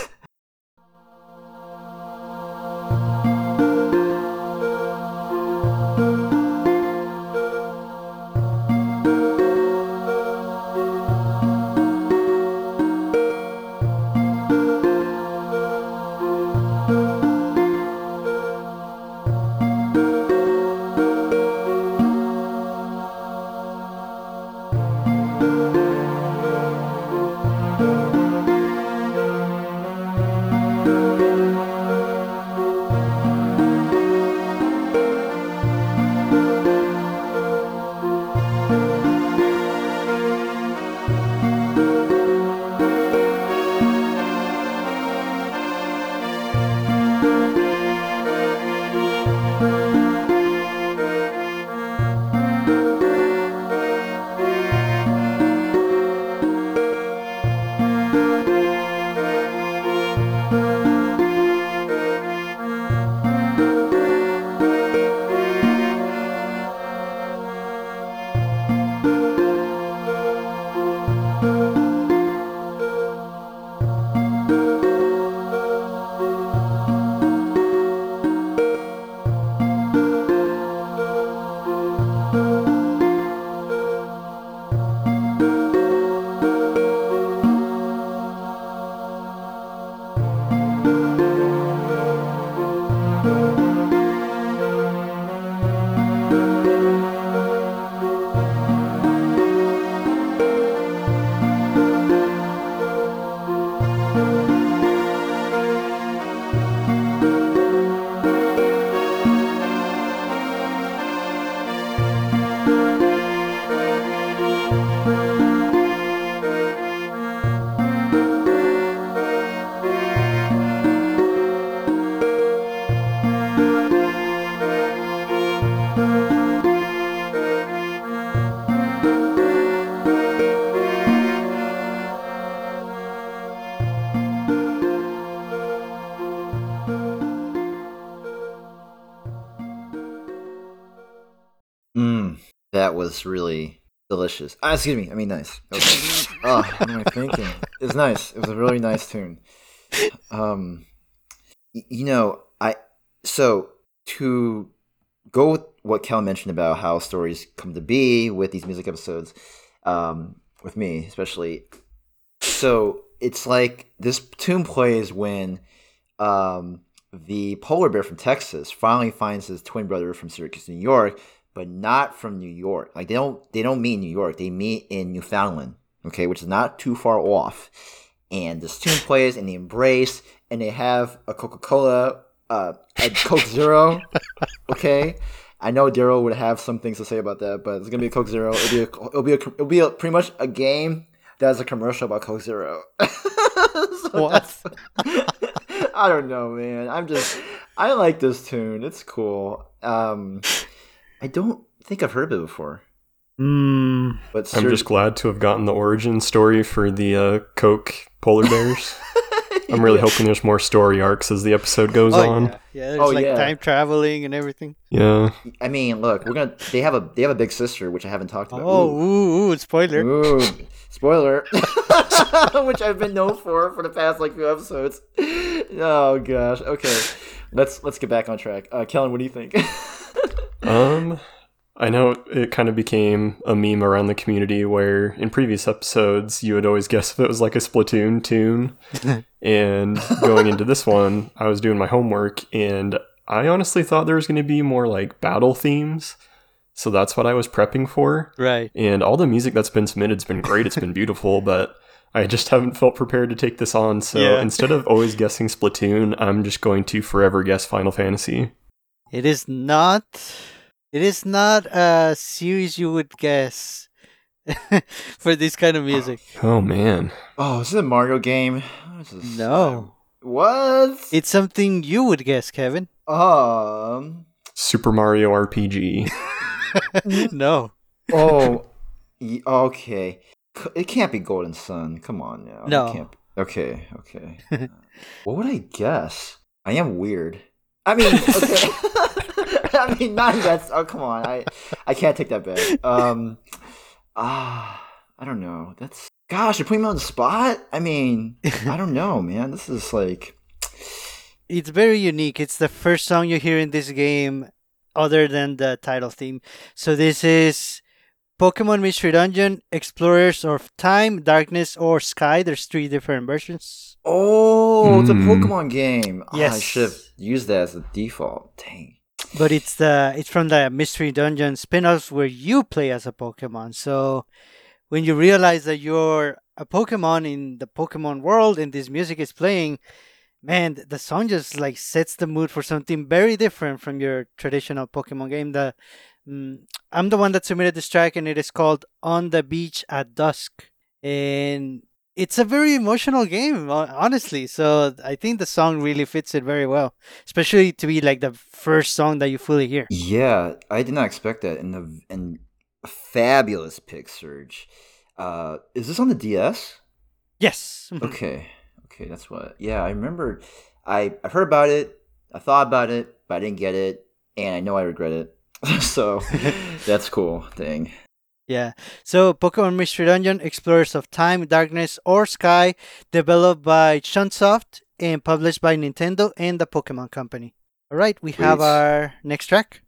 Ah, excuse me. I mean, nice. Okay. oh, what am I thinking? It was nice. It was a really nice tune. Um, y- you know, I so to go with what Kel mentioned about how stories come to be with these music episodes. Um, with me, especially, so it's like this tune plays when um, the polar bear from Texas finally finds his twin brother from Syracuse, New York, but not from New York. Like they don't they don't meet in New York. They meet in Newfoundland, okay, which is not too far off. And this tune plays, and they embrace, and they have a Coca Cola, uh, a Coke Zero, okay. I know Daryl would have some things to say about that, but it's gonna be a Coke Zero. It'll be a, it'll be a, it'll be a, pretty much a game that's a commercial about Coke Zero. So What? I don't know, man. I'm just I like this tune. It's cool. Um, I don't think I've heard of it before, Mm, but I'm Sir- just glad to have gotten the origin story for the uh, Coke polar bears. I'm really hoping there's more story arcs as the episode goes oh on. yeah, yeah. There's Oh, like yeah. time traveling and everything. Yeah. I mean, look, we're gonna. They have a they have a big sister, which I haven't talked about. Oh, ooh, ooh, spoiler. Ooh, spoiler, which I've been known for for the past like few episodes. Oh gosh. Okay, let's let's get back on track. Uh, Kellen, what do you think? Um, I know it kind of became a meme around the community where in previous episodes you would always guess if it was like a Splatoon tune. and going into this one, I was doing my homework and I honestly thought there was going to be more like battle themes. So that's what I was prepping for. Right. And all the music that's been submitted has been great. It's been beautiful, but I just haven't felt prepared to take this on. So Yeah. instead of always guessing Splatoon, I'm just going to forever guess Final Fantasy. It is not. It is not a series you would guess for this kind of music. Oh man. oh, is this a Mario game? What is this? No, What? it's something you would guess, Kevin. um. Super Mario RPG. no. Oh. y- okay. C- It can't be Golden Sun. Come on now. It No. can't be- Okay. Okay. What would I guess? I am weird. I mean, okay. I mean, not that's. Oh, come on. I I can't take that back. Um. Ah. I don't know. That's. Gosh, you're putting me on the spot. I mean, I don't know, man. This is like. It's very unique. It's the first song you hear in this game other than the title theme. So this is Pokemon Mystery Dungeon, Explorers of Time, Darkness, or Sky. There's three different versions. Oh, it's a Hmm. Pokemon game. Ah, I Yes. should have used that as a default. Dang. But it's the it's from the Mystery Dungeon spin-offs where you play as a Pokemon. So when you realize that you're a Pokemon in the Pokemon world and this music is playing, man, the song just like sets the mood for something very different from your traditional Pokemon game. The mm, I'm the one that submitted this track, and it is called "On the Beach at Dusk," and it's a very emotional game, honestly. So I think the song really fits it very well, especially to be like the first song that you fully hear. Yeah, I did not expect that. And the and fabulous pick, Surge. Uh, is this on the DS? Yes. Okay, okay, that's what. Yeah, I remember. I I heard about it. I thought about it, but I didn't get it, and I know I regret it. so that's cool. Dang. Yeah. So Pokemon Mystery Dungeon, Explorers of Time, Darkness, or Sky, developed by Chunsoft and published by Nintendo and the Pokemon Company. All right, we have our next track.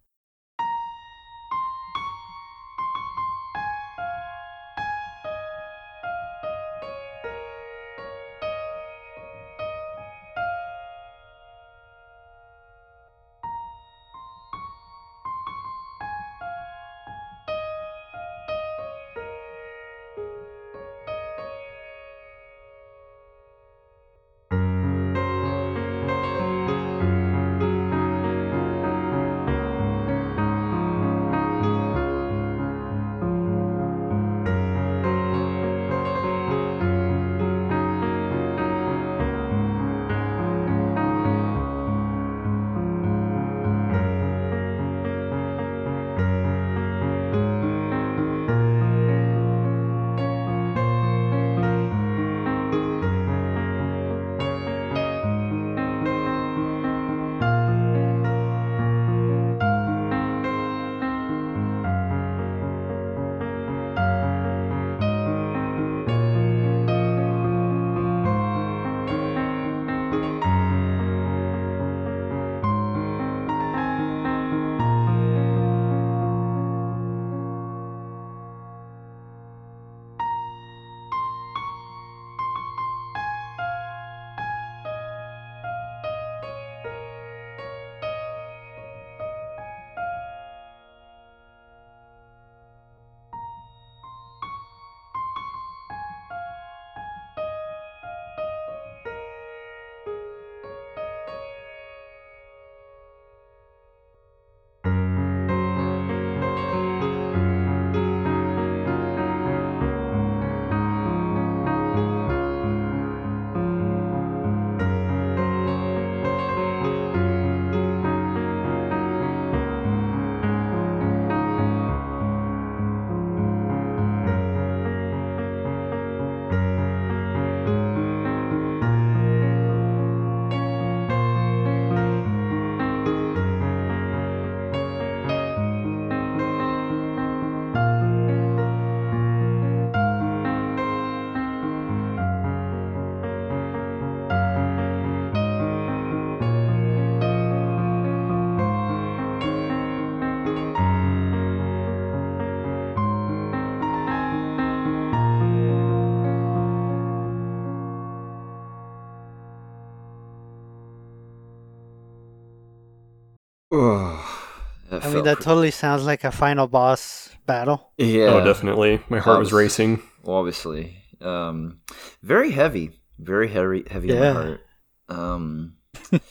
I mean, that pretty- totally sounds like a final boss battle. yeah. Oh, definitely. My heart was Obviously. racing. Obviously, um, very heavy, very heavy, heavy Yeah. on my heart. Um,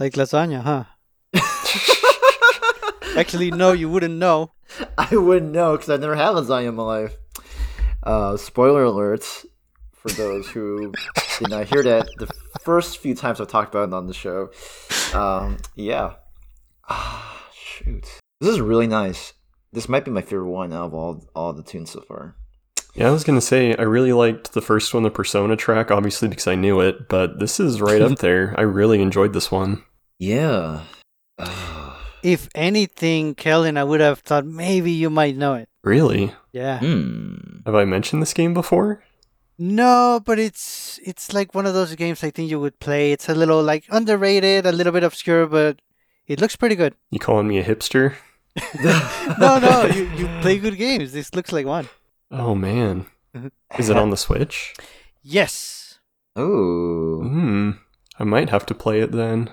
Like lasagna, huh? Actually, no, you wouldn't know. I wouldn't know because I've never had lasagna in my life. Uh, spoiler alerts for those who did not hear that the first few times I've talked about it on the show. Um, yeah. Shoot. This is really nice. This might be my favorite one out of all all the tunes so far. Yeah, I was gonna say I really liked the first one, the Persona track, obviously because I knew it. But this is right up there. I really enjoyed this one. Yeah. Ah. If anything, Kellen, I would have thought maybe you might know it. Really? Yeah. Hmm. Have I mentioned this game before? No, but it's it's like one of those games I think you would play. It's a little like underrated, a little bit obscure, but it looks pretty good. You calling me a hipster? No, no, you, you play good games. This looks like one. Oh man, is it on the Switch? Yes. Oh. Hmm. I might have to play it then.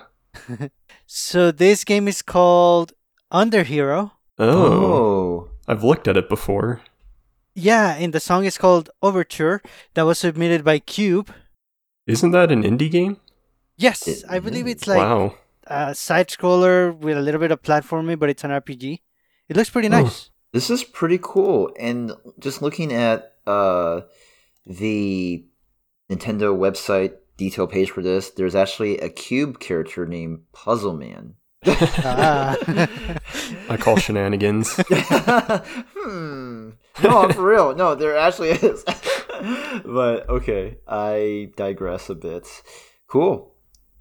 So this game is called Underhero. Oh, Oh. I've looked at it before. Yeah, and the song is called Overture. That was submitted by Cube. Isn't that an indie game? Yes, It I believe it's like wow. A side scroller with a little bit of platforming, but it's an RPG. It looks pretty nice. This is pretty cool. And just looking at uh, the Nintendo website detail page for this, there's actually a cube character named Puzzle Man. Ah. I call shenanigans. hmm. No, for real. No, there actually is. but okay, I digress a bit. Cool.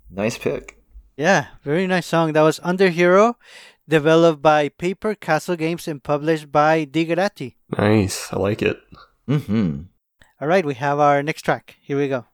Nice pick. Yeah, very nice song. That was Underhero, developed by Paper Castle Games and published by Digerati. nice. I like it. Mm-hmm. All right, we have our next track. Here we go.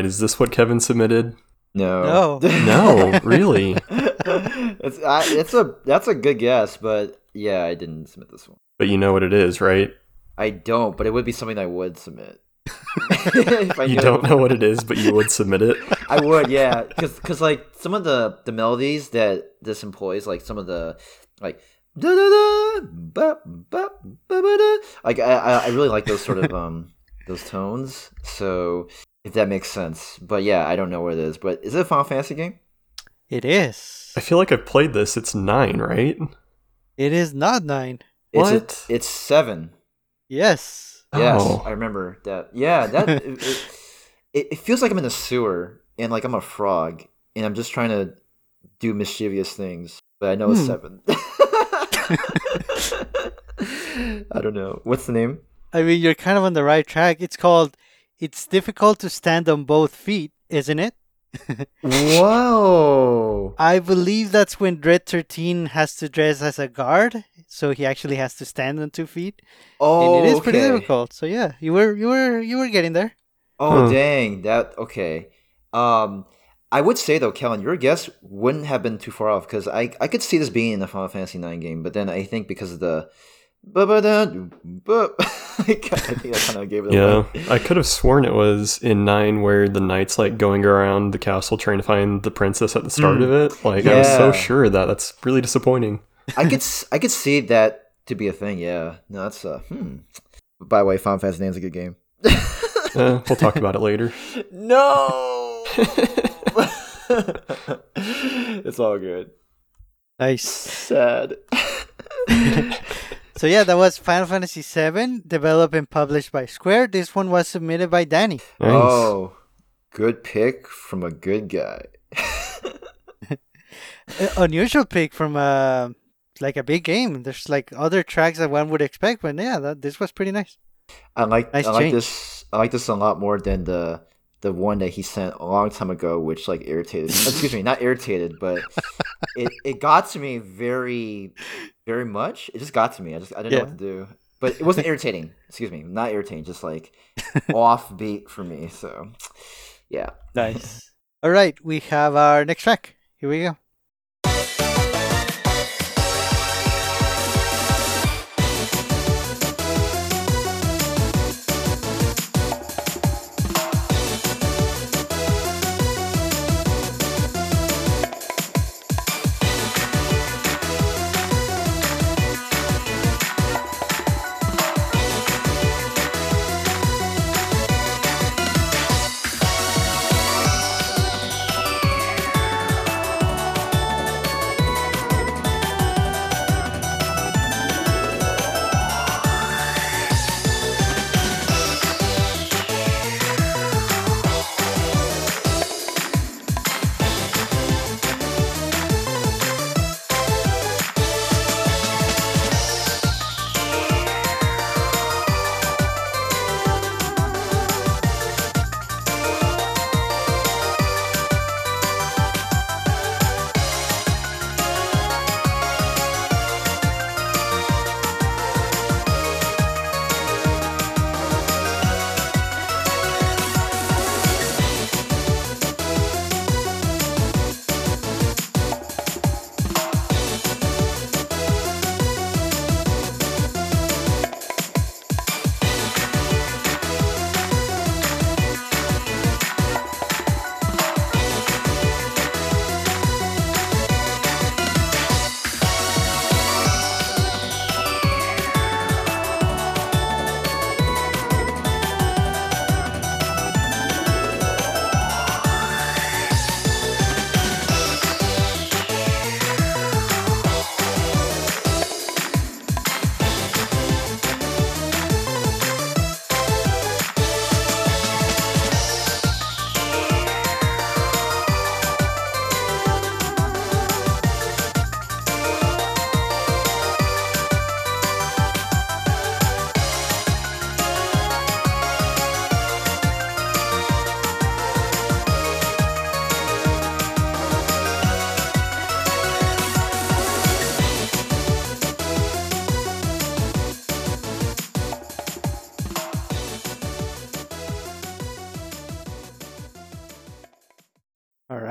Right, is this what Kevin submitted? No. No. No, really. it's I, it's a that's a good guess, but yeah, I didn't submit this one. But you know what it is, right? I don't, but it would be something I would submit. You don't know what it is, but you would submit it. I would, yeah, because like some of the the melodies that this employs, like some of the like da da da ba ba ba ba da, like I I I really like those sort of um those tones. So if that makes sense, but yeah, I don't know what it is. But is it a Final Fantasy game? It is. I feel like I've played this. It's nine, right? It is not nine. It's a- What? it's seven. Yes. Yes, Oh. I remember that. Yeah, that it, it, it, it feels like I'm in a sewer and like I'm a frog and I'm just trying to do mischievous things, but I know it's Hmm. seven. I don't know. What's the name? I mean, you're kind of on the right track. It's called It's Difficult to Stand on Both Feet, isn't it? Whoa! I believe that's when Dread 13 has to dress as a guard, so he actually has to stand on two feet. Oh, and it is pretty difficult. So yeah, you were you were you were getting there. Oh Huh. dang! That okay. Um, I would say though, Kellen, your guess wouldn't have been too far off because I I could see this being in a Final Fantasy IX game, but then I think because of the ba ba da ba, I think I kind of gave it Yeah, away. I could have sworn it was in nine where the knight's like going around the castle trying to find the princess at the start Mm. of it. Like I was so sure of that that's really disappointing. I could s- I could see that to be a thing. Yeah, no, that's uh. Hmm. By the way, Final Fantasy IX is a good game. Eh, we'll talk about it later. no. it's all good. Nice. Sad. So yeah, that was Final Fantasy VII, developed and published by Square. This one was submitted by Danny. Nice. Oh, good pick from a good guy. Uh, unusual pick from a like a big game. There's like other tracks that one would expect, but yeah, that, this was pretty nice. I like Nice I like change. this I like this a lot more than the the one that he sent a long time ago, which like irritated. excuse me, not irritated, but it, it got to me very very much. It just got to me. I just I didn't know what to do. But it wasn't irritating. Excuse me, not irritating. Just like offbeat for me. So yeah. Nice. All right, we have our next track. Here we go.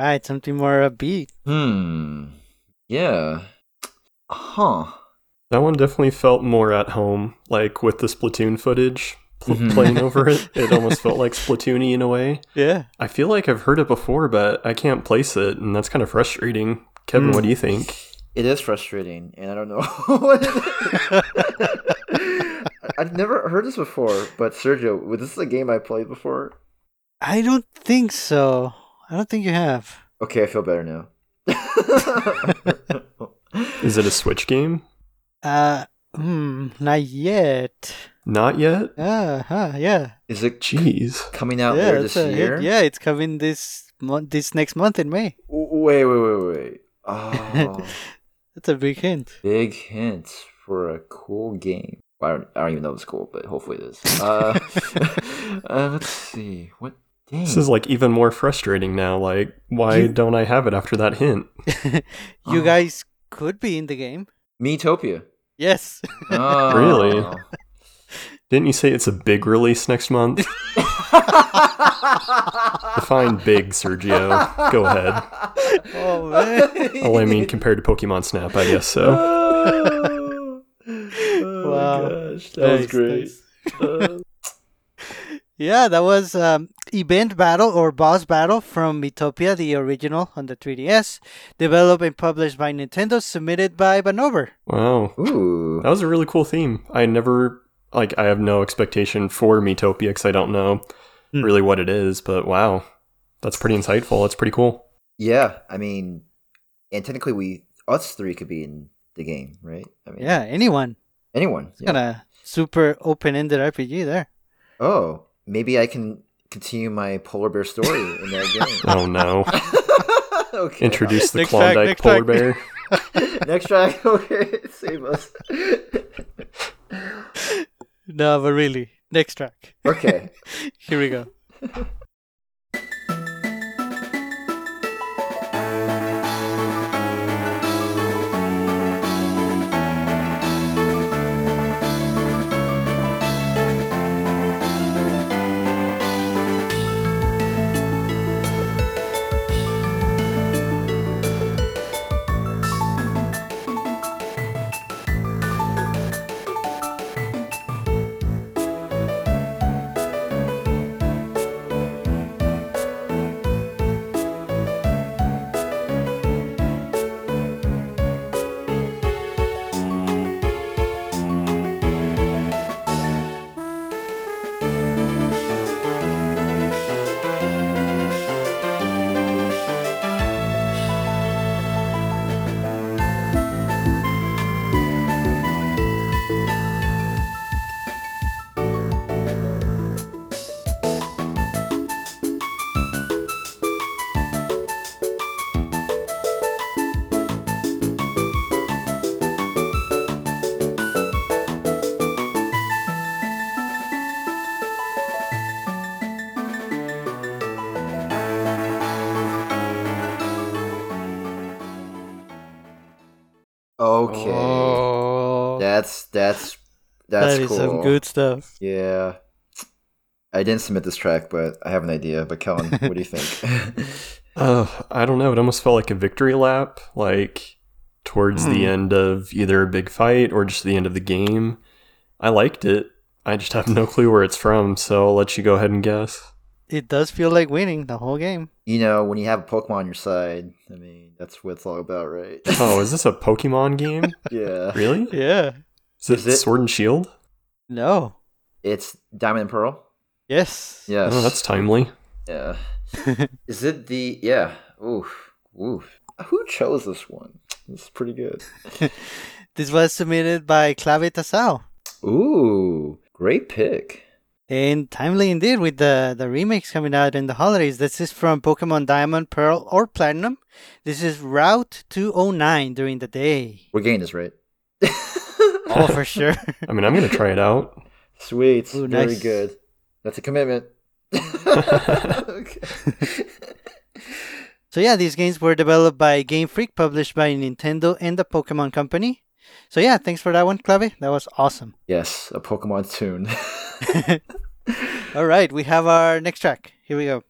Right, something more upbeat. Hmm. Yeah. Huh. That one definitely felt more at home, like with the Splatoon footage pl- Mhm. playing over it. It almost felt like Splatoony in a way. Yeah. I feel like I've heard it before, but I can't place it, and that's kind of frustrating. Kevin, Hmm. what do you think? It is frustrating, and I don't know. what I've never heard this before, but Sergio, was this a game I played before? I don't think so. I don't think you have. Okay, I feel better now. Is it a Switch game? Uh, hmm, not yet. Not yet. Uh huh. Yeah. Is it Jeez. coming out yeah. later it's this a hit. year? Yeah, it's coming this month. This next month in May. Wait, wait, wait, wait. Oh, That's a big hint. big hint for a cool game. I don't, I don't even know if it's cool, but hopefully it is. Uh, uh, let's see. What? Dang. This is like even more frustrating now. Like, why You- don't I have it after that hint? you Oh. guys could be in the game. Miitopia. Yes. Oh. Really? Didn't you say it's a big release next month? Define big, Sergio. Go ahead. oh man. Oh, I mean, compared to Pokemon Snap, I guess so. oh, Wow. gosh, that was great. nice. Uh, Yeah, that was um, Event Battle or Boss Battle from Miitopia, the original on the 3DS, developed and published by Nintendo, submitted by Vanover. Wow. Ooh. That was a really cool theme. I never, like, I have no expectation for Miitopia because I don't know Hmm. really what it is, but wow. That's pretty insightful. That's pretty cool. Yeah, I mean, and technically, we us three could be in the game, right? I mean, Yeah, anyone. anyone. It's yeah. kind of super open-ended RPG there. Oh, maybe I can continue my polar bear story in that game. Oh no. okay. Introduce the Next track, Klondike next polar track. bear. Next track. Okay, save us. No, but really, next track. okay. Here we go. Okay. Oh, That's that's that's that is cool. some good stuff. Yeah. I didn't submit this track, but I have an idea. But Kellen, what do you think? Uh, I don't know. It almost felt like a victory lap, like towards the Hmm. end of either a big fight or just the end of the game. I liked it. I just have no clue where it's from, so I'll let you go ahead and guess. It does feel like winning the whole game. you know, when you have a Pokemon on your side, I mean, that's what it's all about, right? Oh, is this a Pokemon game? yeah. Really? Yeah. Is it, Is it- Sword and Shield? No. It's Diamond and Pearl. Yes. Yes. Oh, that's timely. Yeah. Is it the yeah? Oof. Oof. Who chose this one? This is pretty good. This was submitted by Clave Tasao. Ooh, great pick. And timely indeed with the, the remakes coming out in the holidays. This is from Pokemon Diamond, Pearl, or Platinum. This is Route 209 during the day. We're getting this right. Oh, for sure. I mean, I'm going to try it out. Sweet. Ooh, Very nice. good. That's a commitment. okay. So yeah, these games were developed by Game Freak, published by Nintendo and the Pokemon Company. So yeah, thanks for that one, Clave. That was awesome. Yes, a Pokemon tune. All right, we have our next track. Here we go.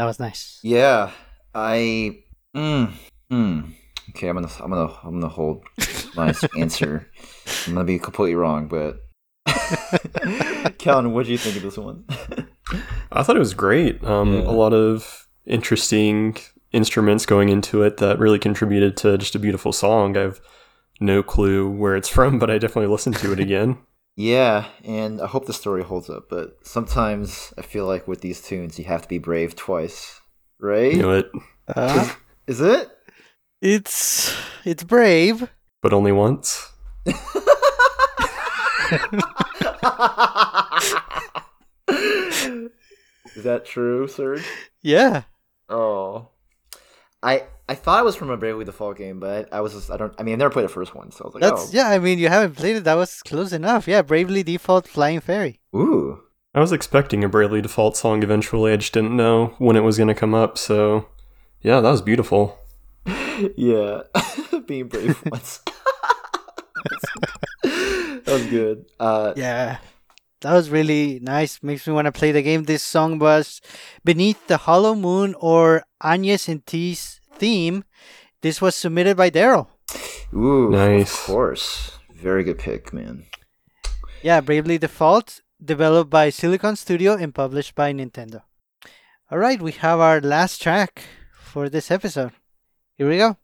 That was nice. Yeah, I. Mm, mm. Okay, I'm gonna I'm gonna I'm gonna hold my answer. I'm gonna be completely wrong, but Calvin, what do you think of this one? I thought it was great. Um, Yeah. A lot of interesting instruments going into it that really contributed to just a beautiful song. I've no clue where it's from, but I definitely listened to it again. Yeah, and I hope the story holds up. But sometimes I feel like with these tunes, you have to be brave twice, right? You know it, Uh, Is it? it's it's brave. but only once. Is that true, Serge? Yeah. Oh, I I thought it was from a Bravely Default game, but I, I was just I don't I mean I never played the first one, so I was like, That's yeah. I mean, you haven't played it. That was close enough. Yeah, Bravely Default Flying Fairy. oh, ooh, I was expecting a Bravely Default song eventually. I just didn't know when it was going to come up. So, yeah, that was beautiful. yeah, being brave once. that was good. Uh, Yeah. That was really nice. Makes me want to play the game. This song was Beneath the Hollow Moon or Agnes and Tiz's theme. This was submitted by Daryl. ooh, Nice. Of course, very good pick, man. Yeah, Bravely Default, developed by Silicon Studio and published by Nintendo. All right, we have our last track for this episode. Here we go.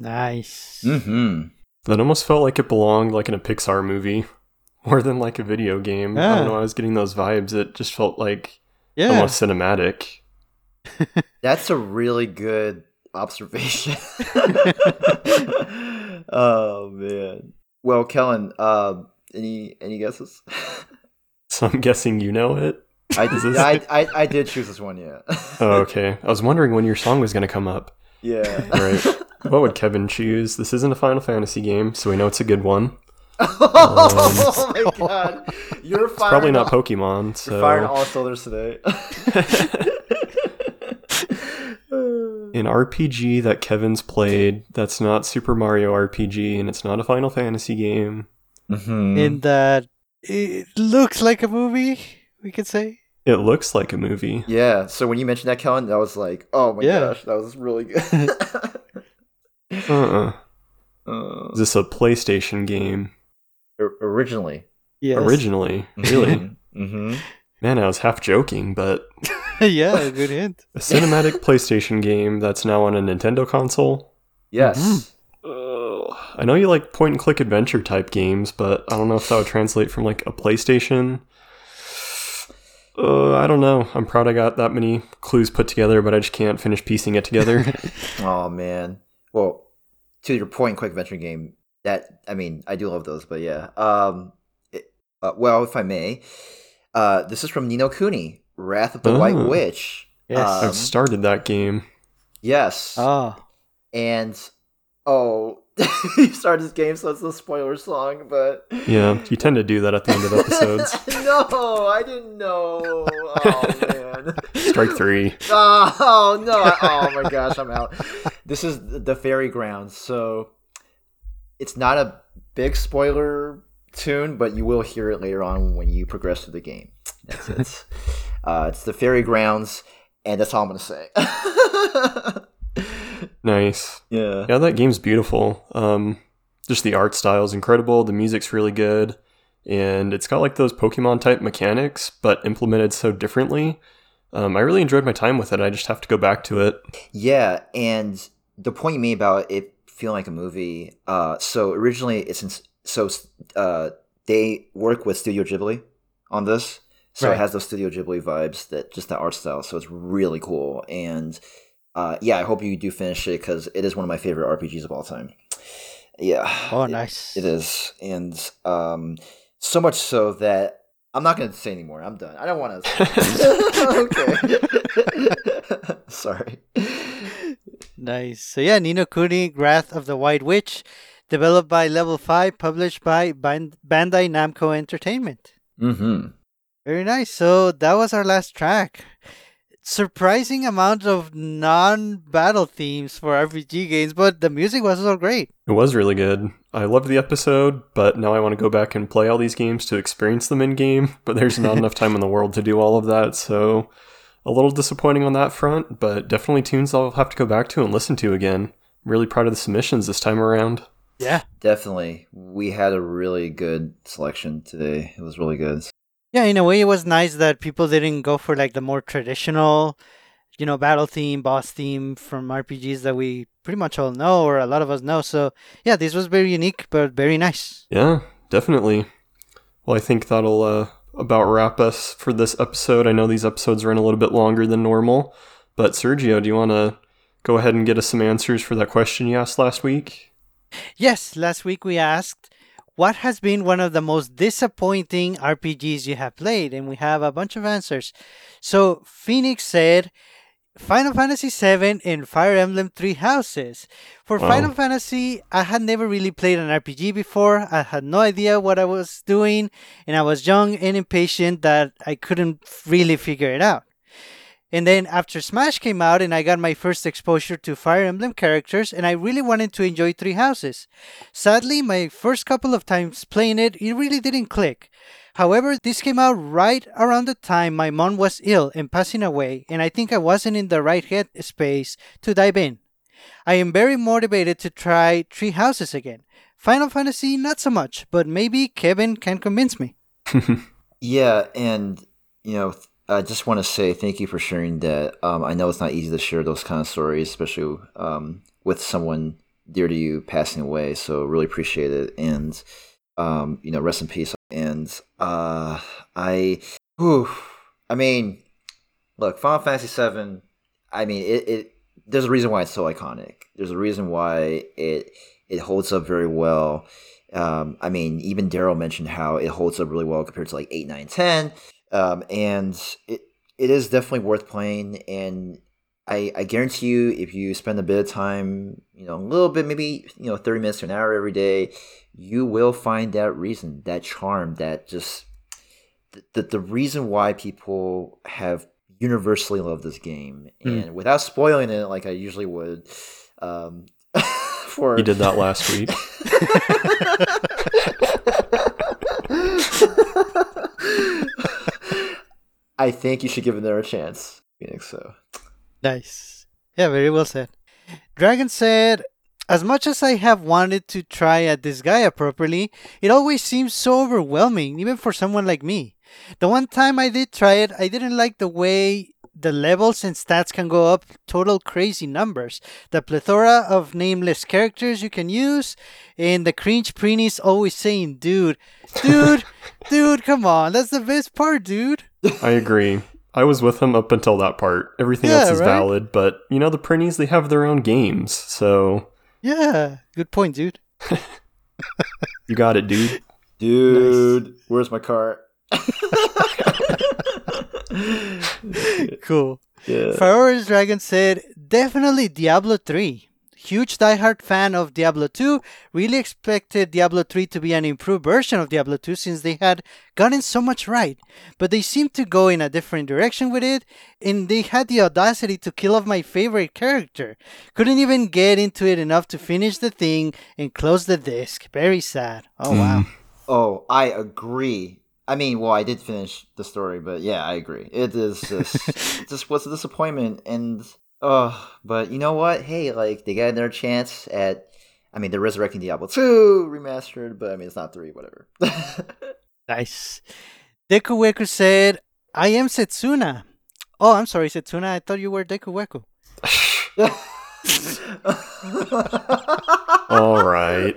Nice. Mm-hmm. That almost felt like it belonged like in a Pixar movie more than like a video game. I don't know. I was getting those vibes. It just felt like Yeah. almost cinematic. That's a really good observation. oh man. Well, Kellen, uh, any any guesses? So I'm guessing you know it. I did. I, I I did choose this one. Yeah. Oh, okay. I was wondering when your song was going to come up. yeah. Right. What would Kevin choose? This isn't a Final Fantasy game, so we know it's a good one. oh my god! You're It's probably not all, Pokemon, so You're firing all cylinders today. an RPG that Kevin's played that's not Super Mario RPG and it's not a Final Fantasy game. Mhm. In that it looks like a movie, we could say. It looks like a movie. Yeah. So when you mentioned that, Kellen, that was like, oh my Yeah. gosh, that was really good. Uh-uh. Uh, Is this a PlayStation game originally, Yes. originally? Really? hmm Man, I was half joking, but yeah, good hint. a cinematic PlayStation game that's now on a Nintendo console? Yes. Mhm. Ugh. I know you like point and click adventure type games, but I don't know if that would translate from like a PlayStation. Uh, I don't know. I'm proud I got that many clues put together, but I just can't finish piecing it together. oh man. Well, to your point, quick adventure game. That I mean, I do love those, but yeah. Um, it, uh, well, if I may, uh, this is from Ni no Kuni, Wrath of the White Oh. Witch. Yes. Um, I've started that game. Yes. oh, and oh, you start this game, so it's a spoiler song, but Yeah, you tend to do that at the end of episodes. no, I didn't know. Oh man. Strike three. Oh no! Oh my gosh, I'm out. This is the Fairy Grounds, so it's not a big spoiler tune, but you will hear it later on when you progress through the game. That's it. uh, it's the Fairy Grounds, and that's all I'm gonna say. Nice. yeah. Yeah, that game's beautiful. Um, just the art style is incredible. The music's really good, and it's got like those Pokemon type mechanics, but implemented so differently. Um, I really enjoyed my time with it. I just have to go back to it. Yeah, and the point you made about it feeling like a movie. Uh, so originally, it's in, so uh, they work with Studio Ghibli on this, so Right. it has those Studio Ghibli vibes that just the art style. So it's really cool, and uh, yeah, I hope you do finish it because it is one of my favorite RPGs of all time. Yeah. oh, it- nice. It is, and um, so much so that I'm not going to say anymore. I'm done. I don't want to. okay. Sorry. Nice. So yeah, Ni no Kuni, Wrath of the White Witch, developed by Level Five, published by Bandai Namco Entertainment. Mm-hmm. Very nice. So that was our last track. Surprising amount of non-battle themes for RPG games, but the music was so great. It was really good. I loved the episode, but now I want to go back and play all these games to experience them in game. But there's not enough time in the world to do all of that, so a little disappointing on that front. But definitely tunes I'll have to go back to and listen to again. I'm really proud of the submissions this time around. Yeah. Definitely. We had a really good selection today. It was really good. Yeah, in a way, it was nice that people didn't go for like the more traditional, you know, battle theme, boss theme from RPGs that we pretty much all know or a lot of us know. So, yeah, this was very unique, but very nice. Yeah, definitely. Well, I think that'll uh, about wrap us for this episode. I know these episodes run a little bit longer than normal, but Sergio, do you want to go ahead and get us some answers for that question you asked last week? Yes, last week we asked, what has been one of the most disappointing RPGs you have played? And we have a bunch of answers. So, Phoenix said, Final Fantasy VII and Fire Emblem Three Houses. For Wow. Final Fantasy, I had never really played an RPG before. I had no idea what I was doing, and I was young and impatient that I couldn't really figure it out. And then after Smash came out, and I got my first exposure to Fire Emblem characters, and I really wanted to enjoy Three Houses. Sadly, my first couple of times playing it, it really didn't click. However, this came out right around the time my mom was ill and passing away, and I think I wasn't in the right head space to dive in. I am very motivated to try Three Houses again. Final Fantasy, not so much, but maybe Kevin can convince me. Yeah, and you know, I just want to say thank you for sharing that. Um, I know it's not easy to share those kind of stories, especially um, with someone dear to you passing away. So really appreciate it, and um, you know, rest in peace. And uh, I, whew, I mean, look, Final Fantasy VII. I mean, it, it. There's a reason why it's so iconic. There's a reason why it it holds up very well. Um, I mean, even Daryl mentioned how it holds up really well compared to like 8, 9, 10. Um, and it, it is definitely worth playing. And I, I guarantee you, if you spend a bit of time, you know, a little bit, maybe, you know, 30 minutes to an hour every day, you will find that reason, that charm, that just the, the, the reason why people have universally loved this game. Mm. And without spoiling it like I usually would, um, for You did that last week. I think you should give it a chance, Phoenix. So Nice. Yeah, very well said. Dragon said, As much as I have wanted to try at Disgaea properly, it always seems so overwhelming, even for someone like me. The one time I did try it, I didn't like the way the levels and stats can go up total crazy numbers. The plethora of nameless characters you can use, and the cringe Prinnies always saying, dude, dude, dude, come on. That's the best part, dude. I agree. I was with him up until that part. Everything Yeah, else is right? valid, but you know the Prinnies they have their own games, so Yeah, good point, dude. you got it, dude. Dude, where's my car? Cool. yeah. Fireworks Dragon said, definitely Diablo 3. Huge diehard fan of Diablo 2. Really expected Diablo 3 to be an improved version of Diablo 2 since they had gotten so much right. But they seemed to go in a different direction with it, and they had the audacity to kill off my favorite character. Couldn't even get into it enough to finish the thing and close the disc. Very sad. Oh, wow. Mm. Oh, I agree. I mean, well, I did finish the story, but yeah, I agree. It is just, just was a disappointment, and oh, but you know what? Hey, like they got another chance at. I mean, they're resurrecting Diablo two remastered, but I mean, it's not three, whatever. Nice. Deku Weku said, I am Setsuna. Oh, I'm sorry, Setsuna. I thought you were Deku Weku. All right.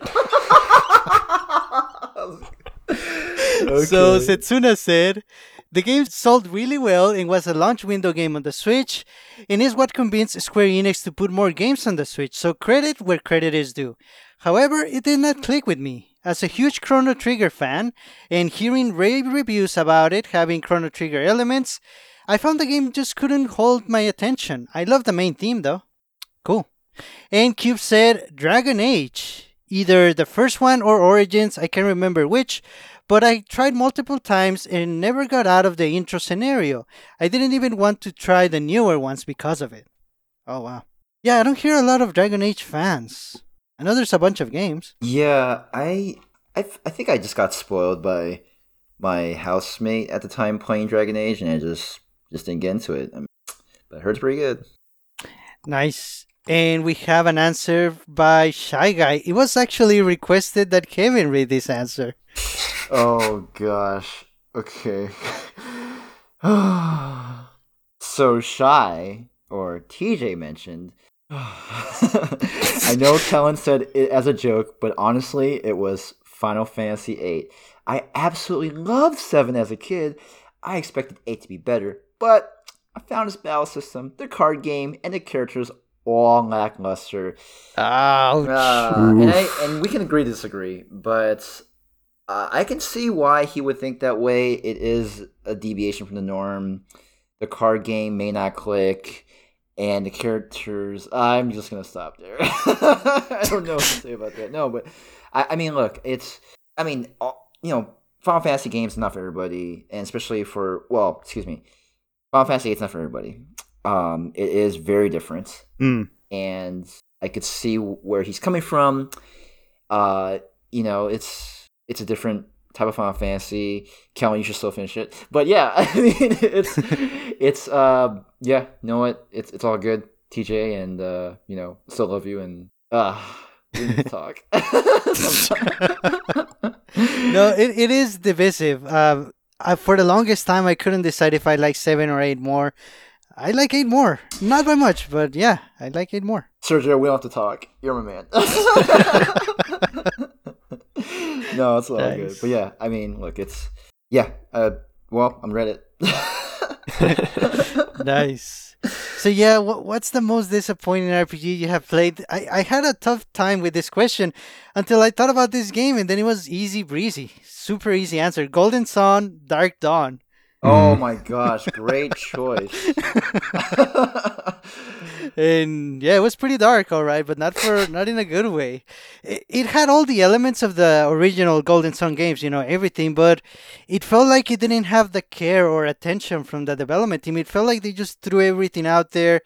So Setsuna said, the game sold really well and was a launch window game on the Switch, and is what convinced Square Enix to put more games on the Switch, so credit where credit is due. However, it did not click with me. As a huge Chrono Trigger fan, and hearing rave reviews about it having Chrono Trigger elements, I found the game just couldn't hold my attention. I love the main theme though. Cool. And Cube said Dragon Age. Either the first one or Origins, I can't remember which, but I tried multiple times and never got out of the intro scenario. I didn't even want to try the newer ones because of it. Oh wow. Yeah, I don't hear a lot of Dragon Age fans. I know there's a bunch of games. Yeah, I, I, I think I just got spoiled by my housemate at the time playing Dragon Age, and I just just didn't get into it. I mean, but I heard it's pretty good. Nice. And we have an answer by Shy Guy. It was actually requested that Kevin read this answer. Oh gosh. Okay. so shy, or TJ mentioned. I know Kellen said it as a joke, but honestly, it was Final Fantasy VIII. I absolutely loved 7 as a kid. I expected 8 to be better, but I found its battle system, the card game, and the characters all lackluster. Ouch. Uh, and, I, and we can agree to disagree, but uh, I can see why he would think that way. It is a deviation from the norm. The card game may not click, and the characters. I'm just gonna stop there. I don't know what to say about that. No, but I, I mean, look, it's. I mean, all- you know, Final Fantasy games not for everybody, and especially for well, excuse me, Final Fantasy it's not for everybody. Um, it is very different Mm. and I could see where he's coming from. Uh, you know, it's it's a different type of Final Fantasy. Kellen, you should still finish it. But yeah, I mean, it's it's uh, yeah, you know what? It's it's all good, TJ, and uh, you know, still love you, and uh, we need to talk. no, it, it is divisive. Um, I, for the longest time, I couldn't decide if I like seven or eight more. I like eight more, not by much, but yeah, I like eight more. Sergio, we don't have to talk. You're my man. no, it's all good. But yeah, I mean, look, it's yeah. Uh, well, I'm Reddit. nice. So yeah, what, what's the most disappointing RPG you have played? I, I had a tough time with this question until I thought about this game, and then it was easy breezy, super easy answer. Golden Sun, Dark Dawn. Oh mm. my gosh, great choice. and yeah, it was pretty dark, all right, but not for not in a good way. It, it had all the elements of the original Golden Sun games, you know, everything, but it felt like it didn't have the care or attention from the development team. It felt like they just threw everything out there.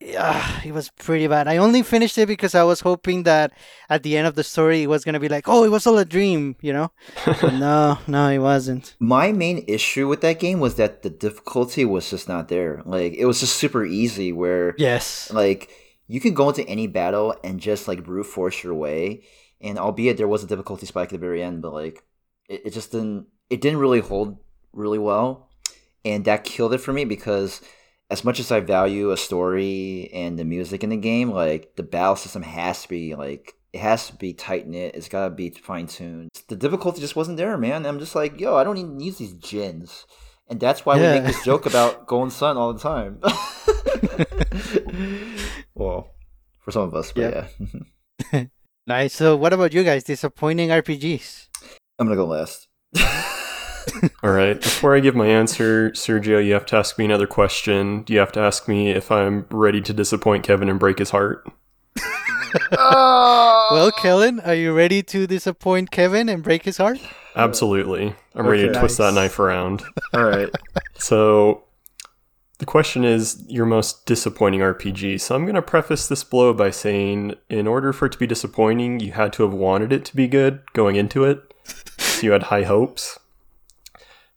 Yeah, it was pretty bad. I only finished it because I was hoping that at the end of the story it was gonna be like, oh, it was all a dream, you know. No, no, it wasn't. My main issue with that game was that the difficulty was just not there. Like it was just super easy where Yes. like you can go into any battle and just like brute force your way. And albeit there was a difficulty spike at the very end, but like it, it just didn't it didn't really hold really well. And that killed it for me because as much as I value a story and the music in the game, like the battle system has to be like it has to be tight knit. It's gotta be fine tuned. The difficulty just wasn't there, man. I'm just like, yo, I don't even use these Djinns, and that's why Yeah. we make this joke about Golden Sun all the time. well, for some of us, but Yep. yeah, Nice. So, what about you guys? Disappointing RPGs? I'm gonna go last. All right. Before I give my answer, Sergio, you have to ask me another question. You have to ask me if I'm ready to disappoint Kevin and break his heart. Oh. Well, Kellen, are you ready to disappoint Kevin and break his heart? Absolutely. I'm ready to Okay. twist that knife around. all right. So, the question is your most disappointing RPG. So, I'm going to preface this blow by saying, in order for it to be disappointing, you had to have wanted it to be good going into it. So, you had high hopes.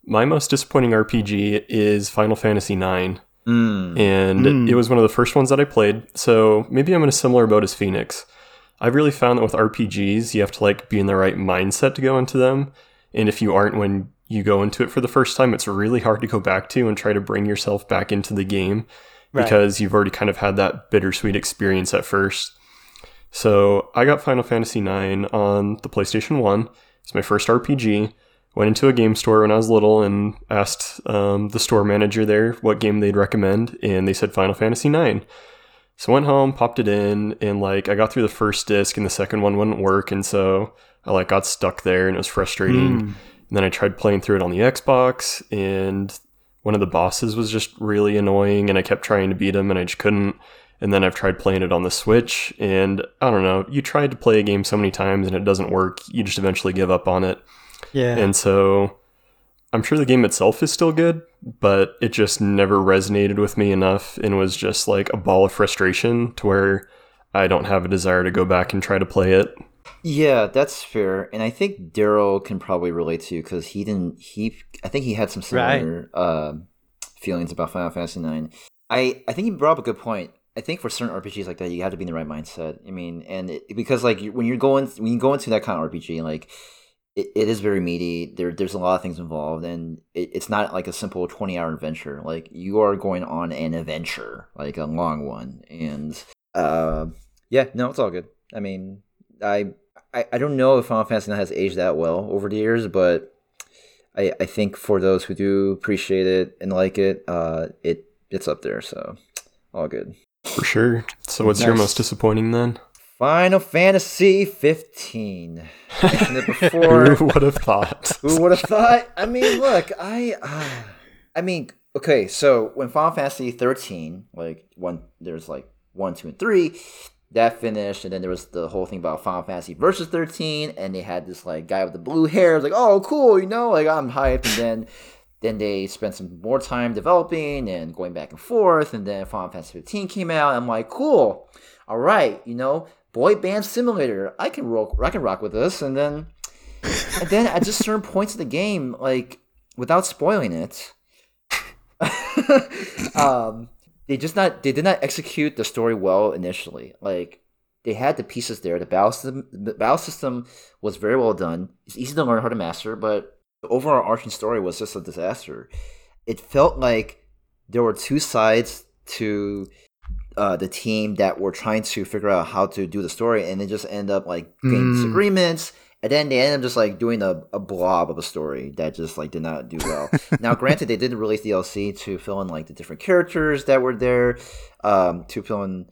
My most disappointing RPG is Final Fantasy IX. Mm. and Mm. it was one of the first ones that I played. So maybe I'm in a similar boat as Phoenix. I've really found that with RPGs, you have to like be in the right mindset to go into them, and if you aren't when you go into it for the first time, it's really hard to go back to and try to bring yourself back into the game Right. because you've already kind of had that bittersweet experience at first. So I got Final Fantasy IX on the PlayStation 1. It's my first RPG. Went into a game store when I was little and asked um, the store manager there what game they'd recommend, and they said Final Fantasy IX. So I went home, popped it in, and like I got through the first disc, and the second one wouldn't work, and so I like got stuck there, and it was frustrating. Mm. And then I tried playing through it on the Xbox, and one of the bosses was just really annoying, and I kept trying to beat him, and I just couldn't. And then I've tried playing it on the Switch, and I don't know. You tried to play a game so many times and it doesn't work, you just eventually give up on it. Yeah. And so I'm sure the game itself is still good, but it just never resonated with me enough and was just like a ball of frustration to where I don't have a desire to go back and try to play it. Yeah, that's fair, and I think Daryl can probably relate to you because he didn't. He, I think he had some Right. similar uh, feelings about Final Fantasy IX. I, I think you brought up a good point. I think for certain RPGs like that, you have to be in the right mindset. I mean, and it, because like when you're going when you go into that kind of RPG, like it, it is very meaty. There, there's a lot of things involved, and it, it's not like a simple 20 hour adventure. Like you are going on an adventure, like a long one, and uh, yeah, no, it's all good. I mean, I I, I don't know if Final Fantasy IX has aged that well over the years, but I I think for those who do appreciate it and like it, uh, it it's up there. So all good. For sure. So what's your most disappointing then? Final Fantasy 15. Mentioned it before. Who would have thought? Who would have thought? I mean, look, I, uh, I mean, okay, so when Final Fantasy 13, like one, there's like one, two, and three, that finished, and then there was the whole thing about Final Fantasy versus 13, and they had this like guy with the blue hair, like, oh, cool, you know, like I'm hyped, and then. Then they spent some more time developing and going back and forth, and then Final Fantasy 15 came out. I'm like, cool, all right, you know, boy band simulator. I can rock, I can rock with this. And then and then at just certain points of the game, like without spoiling it, um, they just not they did not execute the story well initially. Like they had the pieces there. The battle system, the battle system was very well done. It's easy to learn how to master, but the overall arching story was just a disaster. It felt like there were two sides to uh, the team that were trying to figure out how to do the story, and they just end up like getting Mm. disagreements, and then they end up just like doing a, a blob of a story that just like did not do well. now, granted, they did release the DLC to fill in like the different characters that were there, um, to fill in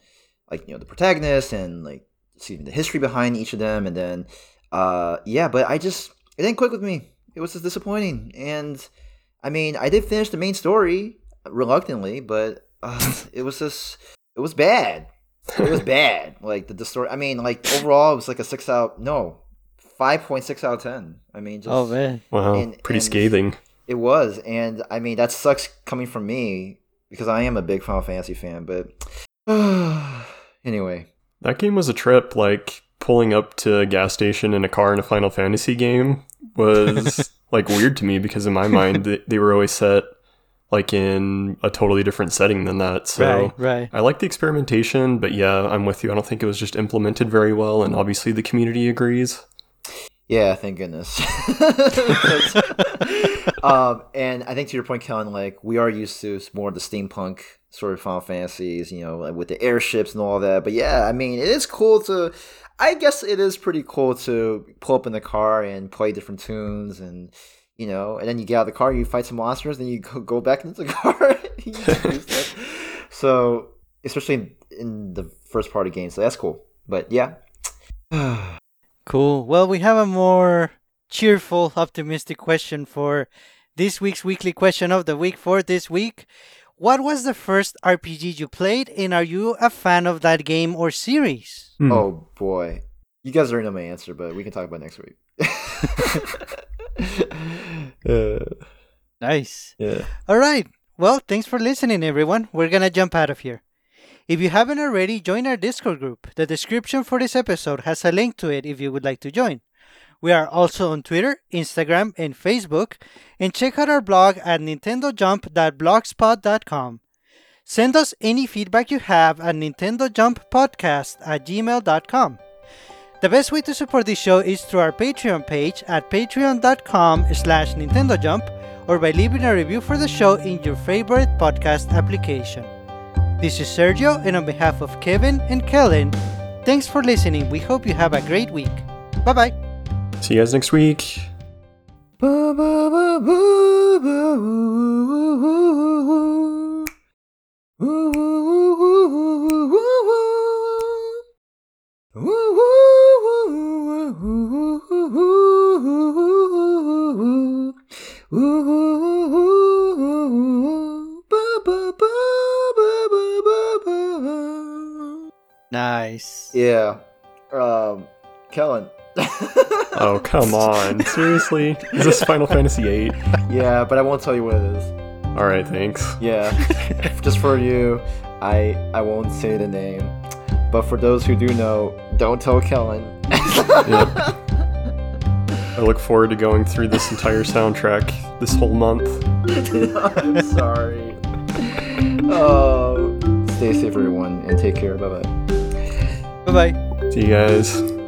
like you know the protagonist and like see the history behind each of them, and then uh, yeah, but I just it didn't click with me. It was just disappointing, and I mean, I did finish the main story reluctantly, but uh, it was just it was bad. It was bad. Like the, the story. I mean, like overall, it was like a six out. No, five point six out of ten. I mean, just oh man. Wow, And- pretty and- scathing. it was, and I mean that sucks coming from me because I am a big Final Fantasy fan. But anyway, That game was a trip. Like pulling up to a gas station in a car in a Final Fantasy game was like weird to me because in my mind they, they were always set like in a totally different setting than that. So right. Right. I like the experimentation, but yeah, I'm with you. I don't think it was just implemented very well, and obviously the community agrees. Yeah, thank goodness. um, and I think to your point, Kellen, like we are used to more of the steampunk sort of Final Fantasies, you know, like with the airships and all that. But yeah, I mean, it is cool to. I guess it is pretty cool to pull up in the car and play different tunes and you know, and then you get out of the car, you fight some monsters, then you go, go back into the car. so, especially in, in the first part of the game, so that's cool. But yeah. Cool. Well, we have a more cheerful, optimistic question for this week's weekly question of the week for this week. What was the first RPG you played, and are you a fan of that game or series? Hmm. Oh boy, you guys already know my answer, but we can talk about next week. uh, nice. Yeah. All right. Well, thanks for listening, everyone. We're gonna jump out of here. If you haven't already, join our Discord group. The description for this episode has a link to it if you would like to join. We are also on Twitter, Instagram, and Facebook, and check out our blog at nintendojump.blogspot.com. Send us any feedback you have at nintendojumppodcast at gmail.com. The best way to support this show is through our Patreon page at patreon.com slash nintendojump or by leaving a review for the show in your favorite podcast application. This is Sergio, and on behalf of Kevin and Kellen, thanks for listening. We hope you have a great week. Bye bye. See you guys next week. Nice. Yeah. Um, Kellen. oh come on! Seriously, is this Final Fantasy VIII? Yeah, but I won't tell you what it is. All right, thanks. Yeah, just for you, I I won't say the name. But for those who do know, don't tell Kellen. yep. I look forward to going through this entire soundtrack this whole month. I'm sorry. Oh, stay safe, everyone, and take care. Bye bye. Bye bye. See you guys.